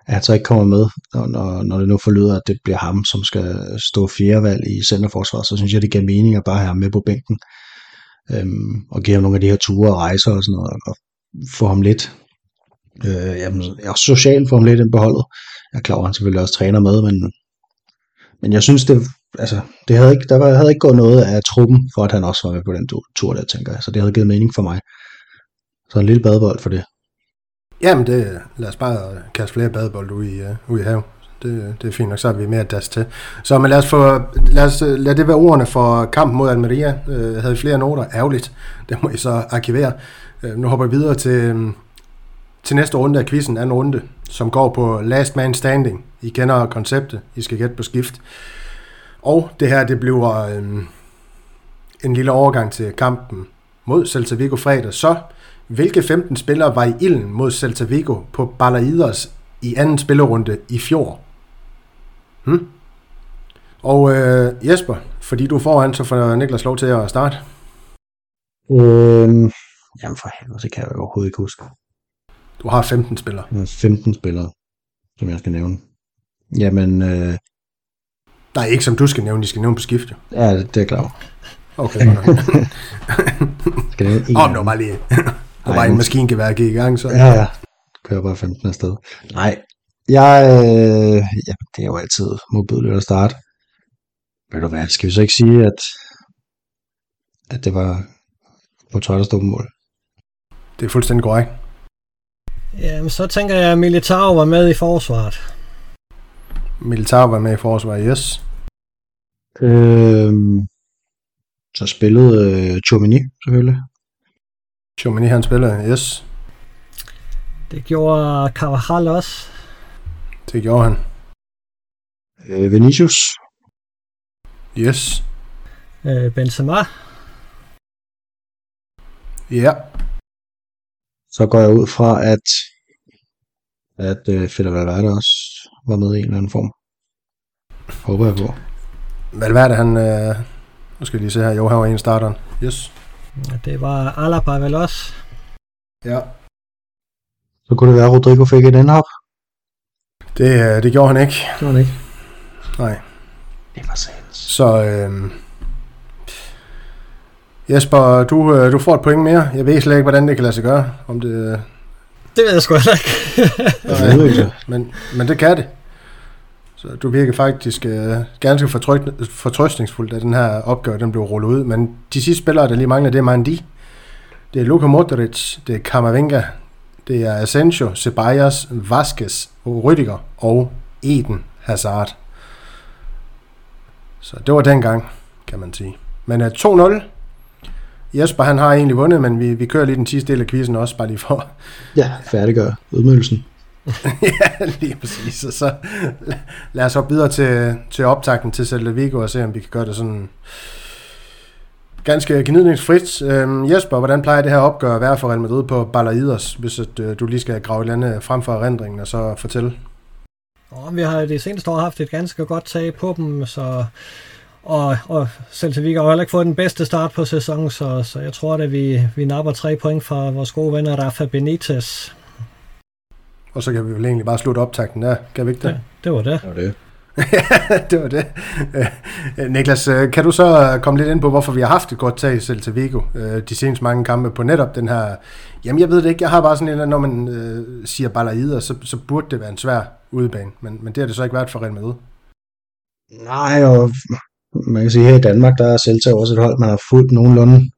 at han så ikke kommer med, og når, når det nu forlyder, at det bliver ham, som skal stå fjerdevalg i centerforsvaret, så synes jeg, det giver mening at bare have ham med på bænken, øhm, og give ham nogle af de her ture og rejser og sådan noget, og få ham lidt Øh, jamen, jeg er social socialt Formel 1 på holdet. Jeg er klar over, at han selvfølgelig også træner med, men, men jeg synes, det, altså, det havde ikke, der var, havde ikke gået noget af truppen, for at han også var med på den tur der, tænker jeg. Så det havde givet mening for mig. Så en lille badebold for det. Jamen, det, lad os bare kaste flere badebold ud i, uh, ud i hav. Det, det er fint nok, så er vi mere das til. Så men lad os, få, lad os øh, lad det være ordene for kampen mod Almeria. Uh, havde flere noter. Ærgerligt. Det må I så arkivere. Uh, nu hopper vi videre til, um, til næste runde af quizzen, anden runde, som går på Last Man Standing. I kender konceptet. I skal gætte på skift. Og det her, det bliver øhm, en lille overgang til kampen mod Celta Vigo fredag. Så hvilke 15 spillere var i ilden mod Celta Vigo på Balaidos i anden spillerunde i fjor? Hmm? Og øh, Jesper, fordi du får så får Niklas lov til at starte. Øhm, jamen for helvede, så kan jeg overhovedet ikke huske. Du har 15 spillere. Jeg har 15 spillere, som jeg skal nævne. Jamen, øh, Nej, ikke som du skal nævne, de skal nævne på skift. jo. ja, det, er jeg klar over. Okay, godt. Skal nævne en af det var bare lige... Det var en maskingevær, der gik i gang, så... Ja, ja. Kører bare 15 afsted. Nej, jeg, øh, ja, det er jo altid modbydeligt at starte. Ved du hvad, skal vi så ikke sige, at, at det var på tøj, der stod på mål? Det er fuldstændig korrekt. Jamen, så tænker jeg, at Militao var med i forsvaret. Militar var med i forsvaret, yes. Øhm, så spillede øh, Chomini selvfølgelig. Chomini, han spiller, yes. Det gjorde Carvajal også. Det gjorde han. Øh, Vinicius. Yes. Øh, Benzema. Ja. Så går jeg ud fra, at at øh, Fede Valverde også var med i en eller anden form. Håber jeg på. Valverde, han... Øh, nu skal jeg lige se her. Jo, han var en starteren. Yes. Det var Alaba vel også. Ja. Så kunne det være, at Rodrigo fik et indhop. Det, øh, det gjorde han ikke. Det var det ikke. Nej. Det var sandt. Så øh, Jesper, du, øh, du får et point mere. Jeg ved slet ikke, hvordan det kan lade sig gøre. Om det, øh, Det ved jeg sgu heller ikke. Ikke. men, men det kan det. Så du virker faktisk øh, ganske fortryk- fortrøstningsfuld, da den her opgave den blev rullet ud. Men de sidste spillere, der lige mangler, det er Mandi. Det er Luka Modric, det er Kamavinga, det er Asensio, Ceballos, Vasquez, Rüdiger og Eden Hazard. Så det var dengang, kan man sige. Men uh, 2-0. Jesper, han har egentlig vundet, men vi, vi kører lige den sidste del af quizzen også, bare lige for, Ja, færdiggør udmødelsen. ja, lige præcis. Og så la- lad os hoppe videre til, til optakten til Celta Vigo og se, om vi kan gøre det sådan ganske gnidningsfrit. Øhm, Jesper, hvordan plejer det her opgør at være for Real Madrid på Balaidos, hvis at, øh, du lige skal grave et eller andet frem for erindringen og så fortælle? Og vi har det seneste år haft et ganske godt tag på dem, så og, og Celta Vigo har heller ikke fået den bedste start på sæsonen, så, så jeg tror, at vi, vi napper tre point fra vores gode venner Rafa Benitez. Og så kan vi vel egentlig bare slutte optakten der, kan vi ikke det? Ja, det var det. Det var det. det var det. Øh, Niklas, øh, kan du så komme lidt ind på, hvorfor vi har haft et godt tag i Celta Vigo øh, de seneste mange kampe på netop den her... Jamen, jeg ved det ikke. Jeg har bare sådan en, at når man øh, siger Balaider, så, så burde det være en svær udebane. Men, men det har det så ikke været for Real Madrid. Nej, og man kan sige, her i Danmark, der er Celta også et hold, man har fulgt nogenlunde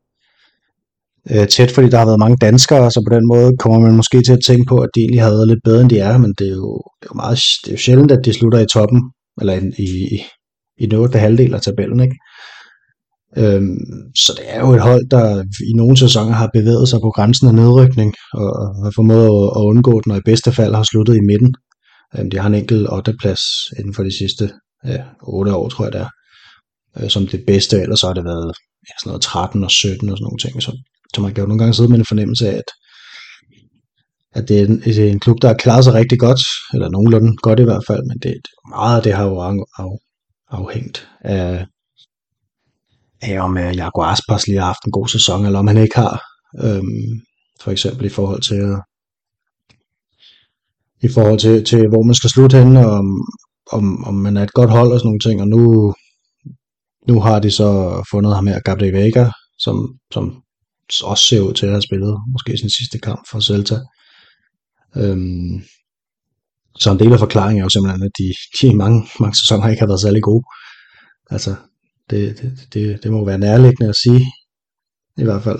øh, tæt, fordi der har været mange danskere, så på den måde kommer man måske til at tænke på, at de egentlig har været lidt bedre, end de er, men det er jo, det er jo, meget, det er jo sjældent, at de slutter i toppen, eller i, i, i den øverste halvdel af tabellen, ikke? Øhm, så det er jo et hold, der i nogle sæsoner har bevæget sig på grænsen af nedrykning, og har formået at, at undgå den, og i bedste fald har sluttet i midten. Øhm, de har en enkelt 8. plads inden for de sidste ja, 8 år, tror jeg det er, øh, som det bedste, ellers har det været ja, sådan noget 13 og 17 og sådan nogle ting, så, så man kan jo nogle gange sidde med en fornemmelse af, at, at det, er en, det er en klub, der har klaret sig rigtig godt, eller nogenlunde godt i hvert fald, men det, meget af det har jo af, afhængt af, af om øh, uh, Jago Aspas lige har haft en god sæson, eller om han ikke har, øhm, for eksempel i forhold til at i forhold til, til hvor man skal slutte henne, og om, om, om man er et godt hold og sådan nogle ting, og nu, nu har de så fundet ham her, Gabriel Vega, som, som også ser ud til at have spillet måske sin sidste kamp for Celta. Øhm, så en del af forklaringen er jo simpelthen, at de, de mange, mange sæsoner ikke har været særlig gode. Altså, det, det, det, det må være nærliggende at sige, i hvert fald.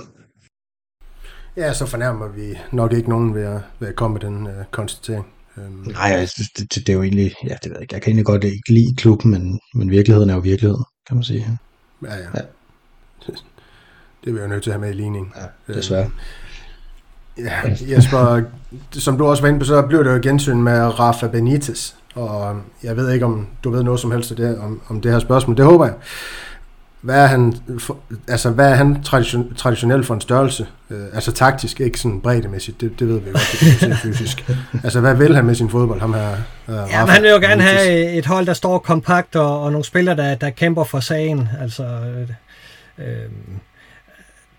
Ja, så fornærmer vi nok ikke nogen ved at, ved at komme med den øh, konstatering. Øhm. Nej, det, det, det, er jo egentlig, ja, det ved jeg ikke, jeg kan egentlig godt ikke lide klubben, men, men virkeligheden er jo virkeligheden, kan man sige. Ja, ja. ja. Det er vi jo nødt til at have med i ligningen. Ja, desværre. Øh, Ja, Jesper, som du også var inde på, så blev det jo gensyn med Rafa Benitez, og jeg ved ikke, om du ved noget som helst om, om det her spørgsmål. Det håber jeg. Hvad er han, for, altså, hvad er han tradition, traditionelt for en størrelse? Øh, altså taktisk, ikke sådan breddemæssigt, det, det ved vi godt, det er fysisk. Altså, hvad vil han med sin fodbold, ham her? Øh, ja, han vil jo gerne Benitez. have et hold, der står kompakt, og, og nogle spillere, der, der kæmper for sagen. Altså, øh, øh,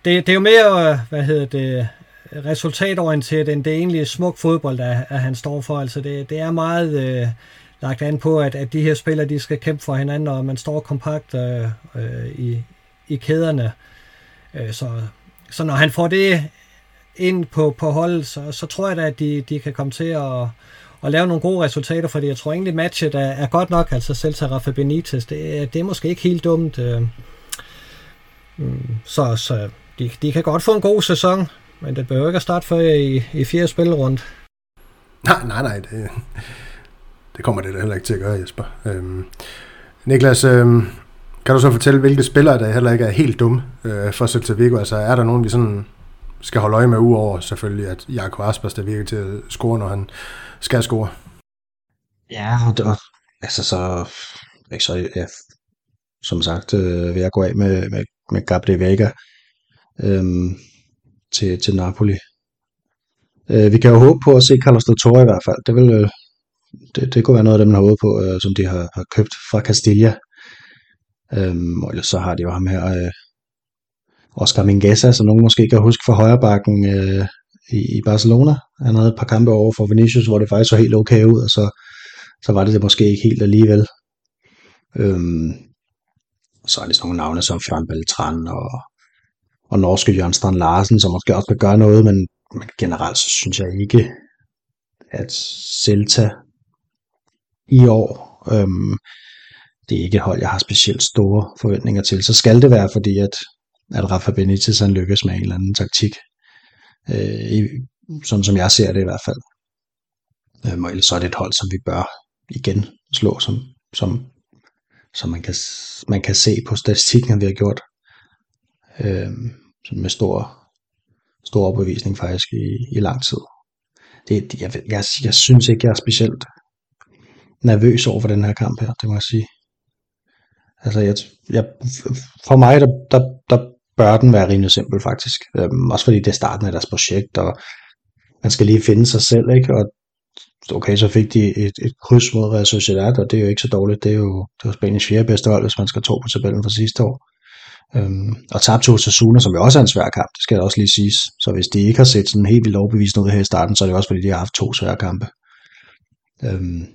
det, det er jo mere, hvad hedder det, resultatorienteret, end det egentlig smuk fodbold, der, at han står for. Altså det, det er meget øh, lagt an på, at, at de her spillere, de skal kæmpe for hinanden, og man står kompakt øh, øh, i, i kæderne. Øh, så, så når han får det ind på, på holdet, så, så tror jeg da, at de, de kan komme til at, at lave nogle gode resultater, fordi jeg tror egentlig, matchet er, er godt nok, altså selv til Rafa Benitez, det, det er måske ikke helt dumt. Øh, mm, så, så de, de kan godt få en god sæson, men det behøver ikke at starte før i, i fjerde spillerunde. Nej, nej, nej. Det, det kommer det da heller ikke til at gøre, Jesper. Øhm, Niklas, øhm, kan du så fortælle, hvilke spillere, der heller ikke er helt dumme øh, for Celta Vigo? Altså, er der nogen, vi sådan skal holde øje med, uover selvfølgelig, at Jakob Aspers, der virker til at score, når han skal score? Ja, og, og altså så, ikke så ja, som sagt, øh, vil jeg gå af med, med, med Gabriel Vega. Øhm, til, til Napoli. Øh, vi kan jo håbe på at se Carlos Del Toro i hvert fald. Det, vil, øh, det, det kunne være noget af dem, man har håbet på, øh, som de har, har købt fra Castilla. Øhm, og ellers så har de jo ham her, øh, Oscar Mingesa, som nogen måske kan huske fra højrebakken øh, i, i Barcelona. Han havde et par kampe over for Vinicius, hvor det faktisk så helt okay ud, og så, så var det det måske ikke helt alligevel. Øhm, så er det sådan nogle navne som Fjern Beltran og og norske Jørgen Strand Larsen, som måske også kan gøre noget, men, men generelt så synes jeg ikke, at Celta i år, øhm, det er ikke et hold, jeg har specielt store forventninger til. Så skal det være, fordi at, at Rafa Benitez han lykkes med en eller anden taktik, øh, i, sådan som jeg ser det i hvert fald. Øhm, og ellers så er det et hold, som vi bør igen slå, som, som, som man, kan, man kan se på statistikken, vi har gjort øh, med stor, stor opbevisning faktisk i, i lang tid. Det, jeg, jeg, jeg synes ikke, jeg er specielt nervøs over for den her kamp her, det må jeg sige. Altså, jeg, jeg, for mig, der, der, der bør den være rimelig simpel faktisk. Øhm, også fordi det er starten af deres projekt, og man skal lige finde sig selv, ikke? Og okay, så fik de et, et kryds mod Real Sociedad, og det er jo ikke så dårligt. Det er jo, det er jo Spaniens fjerde bedste hold, hvis man skal tro på tabellen fra sidste år. Øhm, og tabte til Osasuna, som jo også er en svær kamp, det skal også lige siges. Så hvis de ikke har set sådan helt vildt overbevisende ud her i starten, så er det også fordi, de har haft to svære kampe. Øhm,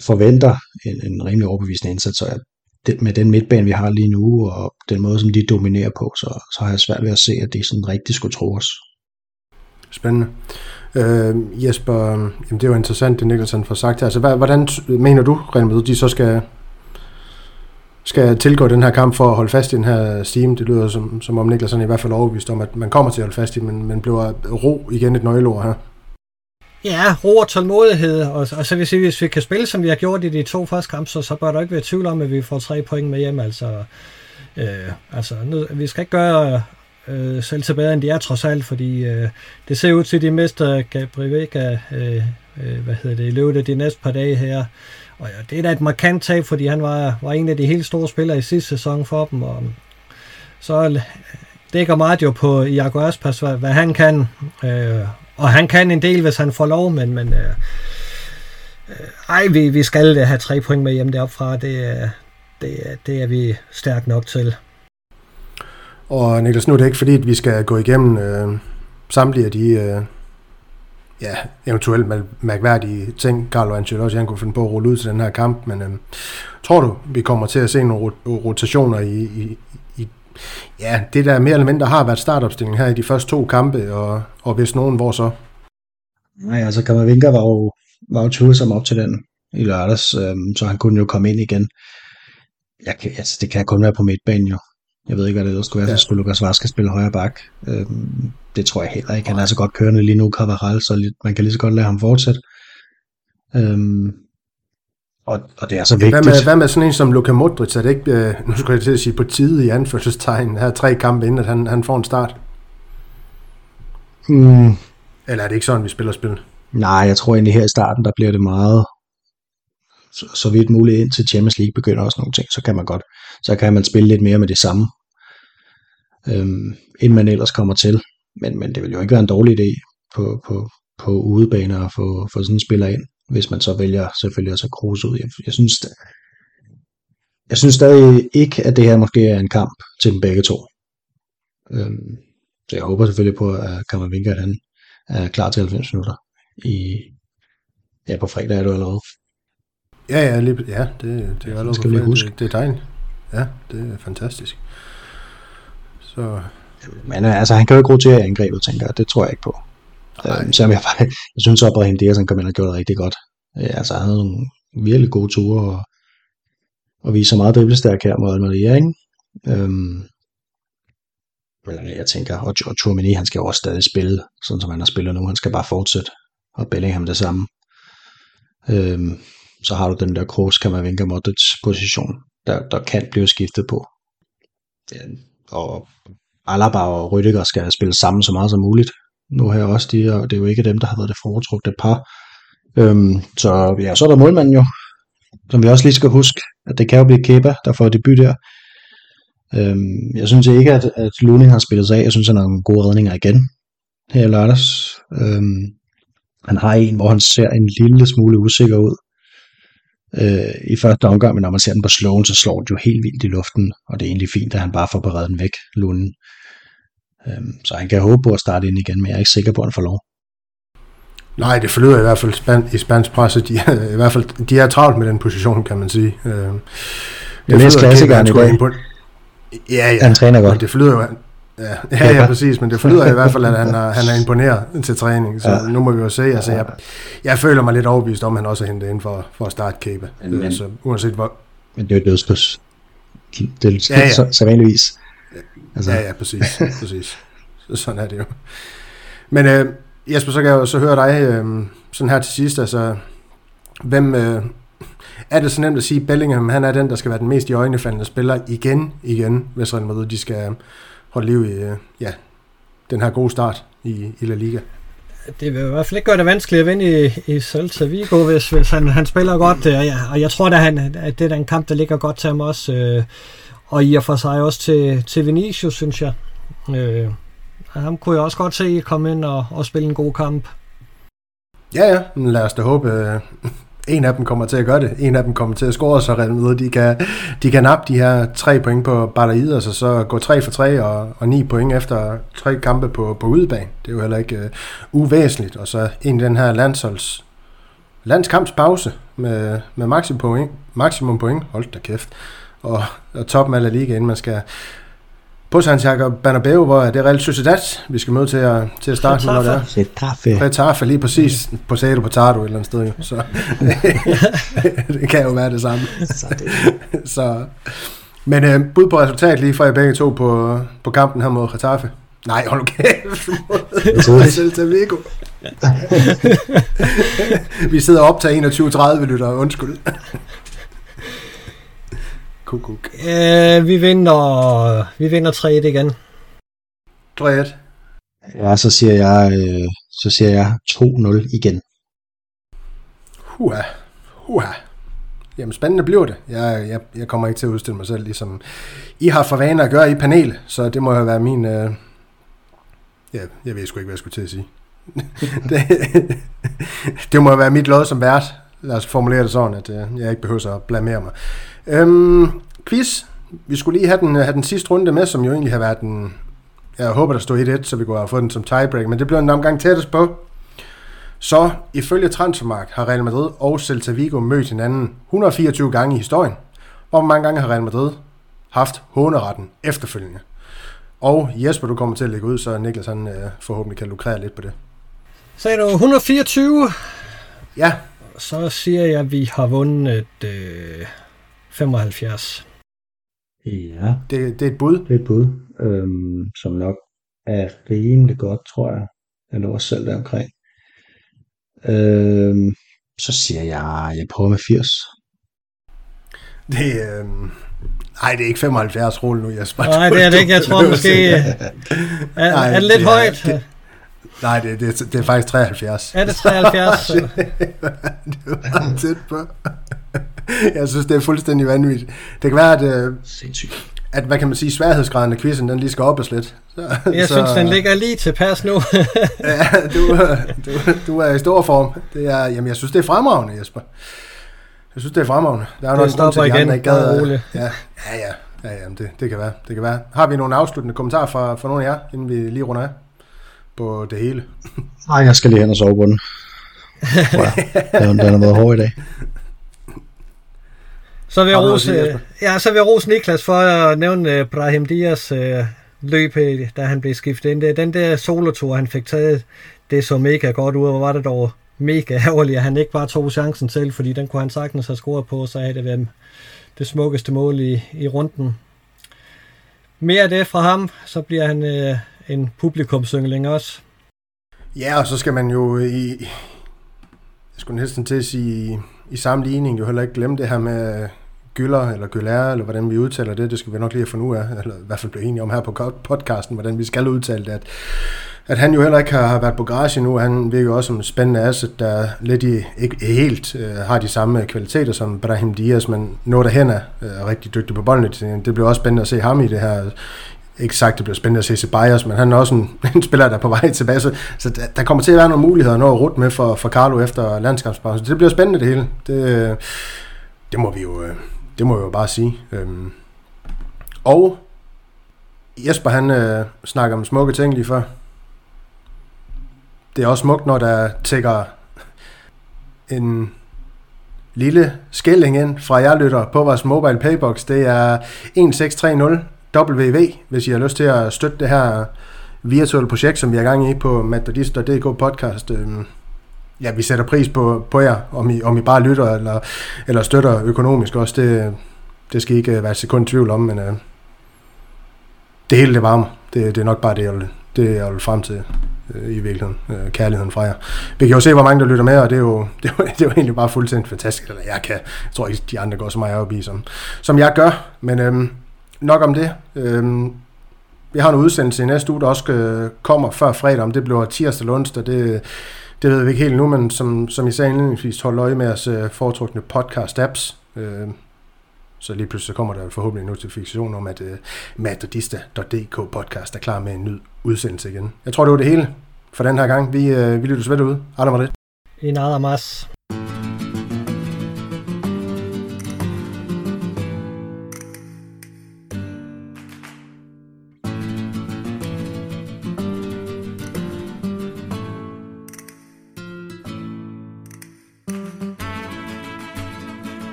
forventer en, en rimelig overbevisende indsats, så jeg, det, med den midtbane, vi har lige nu, og den måde, som de dominerer på, så, så har jeg svært ved at se, at de sådan rigtig skulle tro os. Spændende. Øh, Jesper, jamen det er interessant, det Niklas får sagt her. Altså, hvad, hvordan mener du, Real de så skal skal tilgå den her kamp for at holde fast i den her steam. Det lyder som, som om Niklas i hvert fald overbevist om, at man kommer til at holde fast i, men, men bliver ro igen et nøgleord her. Ja, ro og tålmodighed, og, og så vil sige, hvis vi kan spille, som vi har gjort i de to første kampe, så, så bør der ikke være tvivl om, at vi får tre point med hjem. Altså, øh, altså nu, vi skal ikke gøre øh, selv til bedre, end de er trods alt, fordi øh, det ser ud til, at de mister Gabriel Vega, øh, øh, hvad hedder det, i løbet af de næste par dage her. Og ja, det er da et markant tab, fordi han var, var en af de helt store spillere i sidste sæson for dem. Og så dækker meget jo på Iago Aspas, hvad, hvad han kan. Øh, og han kan en del, hvis han får lov, men, men øh, øh ej, vi, vi skal have tre point med hjem deroppefra. Det, øh, det, øh, det er vi stærkt nok til. Og Niklas, nu er det ikke fordi, at vi skal gå igennem øh, samtlige af de øh, ja, eventuelt mærkværdige ting, Carlo Ancelotti han kunne finde på at rulle ud til den her kamp, men øh, tror du, vi kommer til at se nogle rotationer i, i ja, det der mere eller mindre har været startopstillingen her i de første to kampe, og, og hvis nogen, hvor så? Nej, altså Kammervinga var jo, var jo tvivlsom op til den i lørdags, øhm, så han kunne jo komme ind igen. Jeg kan, altså, det kan kun være på midtbanen jo. Jeg ved ikke, hvad det ellers skulle være, ja. så skulle Lukas Vaska spille højre bak. Øhm, det tror jeg heller ikke. Han er så godt kørende lige nu, Cavaral, så man kan lige så godt lade ham fortsætte. Øhm, og, og det er så vigtigt. Hvad med, hvad med sådan en som Luka Modric? Er det ikke, øh, nu skulle jeg til at sige på tide i anførselstegn, her tre kampe inden, at han, han får en start? Mm. Eller er det ikke sådan, vi spiller spil? Nej, jeg tror egentlig her i starten, der bliver det meget så, så vidt muligt ind til Champions League begynder også nogle ting, så kan man godt, så kan man spille lidt mere med det samme, øhm, end man ellers kommer til. Men, men det vil jo ikke være en dårlig idé på, på, på udebaner at få, få sådan en spiller ind, hvis man så vælger selvfølgelig at tage Kroos ud. Jeg, jeg synes, jeg synes stadig ikke, at det her måske er en kamp til dem begge to. Øhm, så jeg håber selvfølgelig på, at Kammervinka, han er klar til 90 minutter i, ja, på fredag er du allerede. Ja, ja, lige, ja det, det er allerede skal vi huske. Det, det er dejligt. Ja, det er fantastisk. Så... Men altså, han kan jo ikke rotere angrebet, tænker jeg. Det tror jeg ikke på. Øh, selvom jeg, jeg synes, at Brahim Diaz, kom ind og gjorde det rigtig godt. Øh, altså, han havde nogle virkelig gode ture, og, og viser meget driblestærk her mod Almeria, ikke? Øhm, men jeg tænker, og, og Tourmini, han skal jo også stadig spille, sådan som han har spillet nu. Han skal bare fortsætte, og Bellingham det samme. Øhm, så har du den der Kroos, Kammervenka, Modric position, der, der kan blive skiftet på. Og Alaba og Rüdiger skal spille sammen så meget som muligt. Nu her også, de, og det er jo ikke dem, der har været det foretrukne par. Øhm, så ja, så er der målmanden jo, som vi også lige skal huske, at det kan jo blive Kepa, der får debut der. Øhm, jeg synes ikke, at, at Luning har spillet sig af. Jeg synes, han har nogle gode redninger igen her i lørdags. Øhm, han har en, hvor han ser en lille smule usikker ud øh, i første omgang, men når man ser den på slowen, så slår den jo helt vildt i luften, og det er egentlig fint, at han bare får beredt den væk, Lunden. Øhm, så han kan håbe på at starte ind igen, men jeg er ikke sikker på, at han får lov. Nej, det forlyder i hvert fald span, i spansk presse. De, i hvert fald, de er travlt med den position, kan man sige. Øh, det jeg læste klassikeren i dag. På, ja, ja. Han træner godt. Men det forlyder jo, Ja, ja, ja, præcis, men det forlyder i hvert fald, at han er, han er imponeret til træning, så ja. nu må vi jo se. Altså, jeg, jeg føler mig lidt overbevist om, at han også er hentet ind for, for at starte Kæbe. Men, altså, uanset hvor... Men det er jo dødskys. Det er ja, ja. så, så vanligvis. Altså. Ja, ja, præcis. præcis. Så, sådan er det jo. Men øh, Jesper, så kan jeg jo så høre dig øh, sådan her til sidst. Altså, hvem, øh, er det så nemt at sige, at Bellingham han er den, der skal være den mest i øjnefaldende spiller igen, igen, hvis Real Madrid de skal holde liv i øh, ja, den her gode start i, i La Liga. Det vil i hvert fald ikke gøre det vanskeligt at vinde i, i Celta Vigo, hvis, hvis han, han spiller godt. Og jeg, og jeg tror, at, han, at det er en kamp, der ligger godt til ham også. Øh, og i og for sig også til, til Vinicius, synes jeg. Øh, ham kunne jeg også godt se komme ind og, og spille en god kamp. Ja, ja. Lad os da håbe, øh, en af dem kommer til at gøre det. En af dem kommer til at score, så Real Madrid, de kan, de kan nappe de her tre point på Balaid, og altså så gå tre for tre og, og ni point efter tre kampe på, på udebane. Det er jo heller ikke uh, uvæsentligt. Og så en den her landsholds landskampspause med, med maksimum point, maksimum point, hold da kæft, og, og toppen af La Liga, inden man skal på Santiago Bernabeu, hvor det er Real Sociedad, vi skal møde til at, til at starte med, når det er. Getafe. Getafe, lige præcis. På Sado Potato et eller andet sted. Jo. Så det kan jo være det samme. Så, det. så men øh, bud på resultat lige fra jer begge to på, på kampen her mod Getafe. Nej, hold nu kæft. Celta Vigo. vi sidder op til 21.30 lytter, undskyld. Kukuk. Øh, vi vinder, vi vinder 3-1 igen. 3-1. Ja, så siger jeg, øh, så siger jeg 2-0 igen. Hua. Hua. Jamen spændende bliver det. Jeg, jeg, jeg kommer ikke til at udstille mig selv, ligesom I har for vane at gøre i panel, så det må jo være min... Øh... Ja, jeg ved sgu ikke, hvad jeg skulle til at sige. det, det må være mit lod som vært. Lad os formulere det sådan, at øh, jeg ikke behøver at blamere mig. Øhm, quiz. Vi skulle lige have den, have den sidste runde med, som jo egentlig har været den... Jeg håber, der stod 1-1, så vi kunne have fået den som tiebreak, men det blev en omgang tættest på. Så ifølge Transfermark har Real Madrid og Celta Vigo mødt hinanden 124 gange i historien. Hvor mange gange har Real Madrid haft håneretten efterfølgende? Og Jesper, du kommer til at lægge ud, så Niklas han øh, forhåbentlig kan lukrere lidt på det. Sagde du 124? Ja. Så siger jeg, at vi har vundet øh, 75. Ja. Det, det er et bud. Det er et bud, øhm, som nok er rimelig godt, tror jeg. Jeg lå også selv der omkring. Øhm, så siger jeg, jeg prøver med 80. Det, øh, nej, det er ikke 75 rulle nu, Jesper. Nej, det er det ikke. Jeg tror måske, er, Nej, er det lidt er- højt? det- Nej, det, det, det er faktisk 73. Er det 73? det var tæt på. Jeg synes, det er fuldstændig vanvittigt. Det kan være, at, øh, Sindssygt. at hvad kan man sige, sværhedsgraden af quizzen, den lige skal oppes lidt. Så, Jeg synes, den ligger lige tilpas nu. Ja, du, du, du er i stor form. Det er, jamen, jeg synes, det er fremragende, Jesper. Jeg synes, det er fremragende. Der er Det nok en grund til, at de igen. andre ikke gad. Ja, ja, ja. ja, ja det, det, kan være, det kan være. Har vi nogle afsluttende kommentarer fra, fra nogle af jer, inden vi lige runder af på det hele? Nej, jeg skal lige hen og sove på den. Jeg. Den, den har været hård i dag. Så vil jeg rose, Jesper? ja, så vil jeg rose Niklas for at nævne uh, Brahim Dias uh, løb, øh, da han blev skiftet ind. Det- Den der solotur, han fik taget, det så mega godt ud, og var det dog mega ærgerligt, at han ikke bare tog chancen selv, fordi den kunne han sagtens have scoret på, så havde det været det smukkeste mål i, i runden. Mere af det fra ham, så bliver han en publikumsyngling også. Ja, og så skal man jo i, jeg skulle næsten til at sige, i samme ligning jo heller ikke glemme det her med Gyller, eller Gyller, eller hvordan vi udtaler det, det skal vi nok lige have fundet ud af, eller i hvert fald blive enige om her på podcasten, hvordan vi skal udtale det, at, at han jo heller ikke har, været på garage nu, han virker jo også som en spændende asset, der lidt i, ikke helt øh, har de samme kvaliteter som Brahim Diaz, men noget derhen er øh, rigtig dygtig på bolden. Det bliver også spændende at se ham i det her ikke sagt, det bliver spændende at se Ceballos, men han er også en, en spiller, der er på vej tilbage, så, så der, der kommer til at være nogle muligheder, noget at rute med for, for Carlo efter landskabspausen. Det bliver spændende det hele. Det, det må vi jo, øh, det må vi jo bare sige. Øhm. Og Jesper, han øh, snakker om smukke ting lige før. Det er også smukt, når der tækker en lille skilling ind fra jer lytter på vores mobile paybox. Det er 1630 WV, hvis I har lyst til at støtte det her virtuelle projekt, som vi er gang i på matadist.dk podcast. Øhm, ja, vi sætter pris på, på jer, om I, om I bare lytter eller, eller støtter økonomisk også. Det, det skal I ikke øh, være sekund i tvivl om, men øh, det hele det varmer. Det, det er nok bare det, jeg vil, det, jeg vil frem til øh, i virkeligheden. Øh, kærligheden fra jer. Vi kan jo se, hvor mange der lytter med, og det er jo, det er jo, det er jo egentlig bare fuldstændig fantastisk. Eller jeg kan, jeg tror ikke, de andre går så meget op i, som, som jeg gør. Men øh, nok om det. Øh, vi har en udsendelse i næste uge, der også øh, kommer før fredag, om det bliver tirsdag eller onsdag. Det, det ved vi ikke helt nu, men som, som I sagde indledningsvis, hold øje med jeres øh, foretrukne podcast-apps. Øh, så lige pludselig kommer der forhåbentlig en notifikation om, at øh, matadista.dk podcast er klar med en ny udsendelse igen. Jeg tror, det var det hele for den her gang. Vi, øh, vi lytter svært ud. Aldrig var det. I nada más.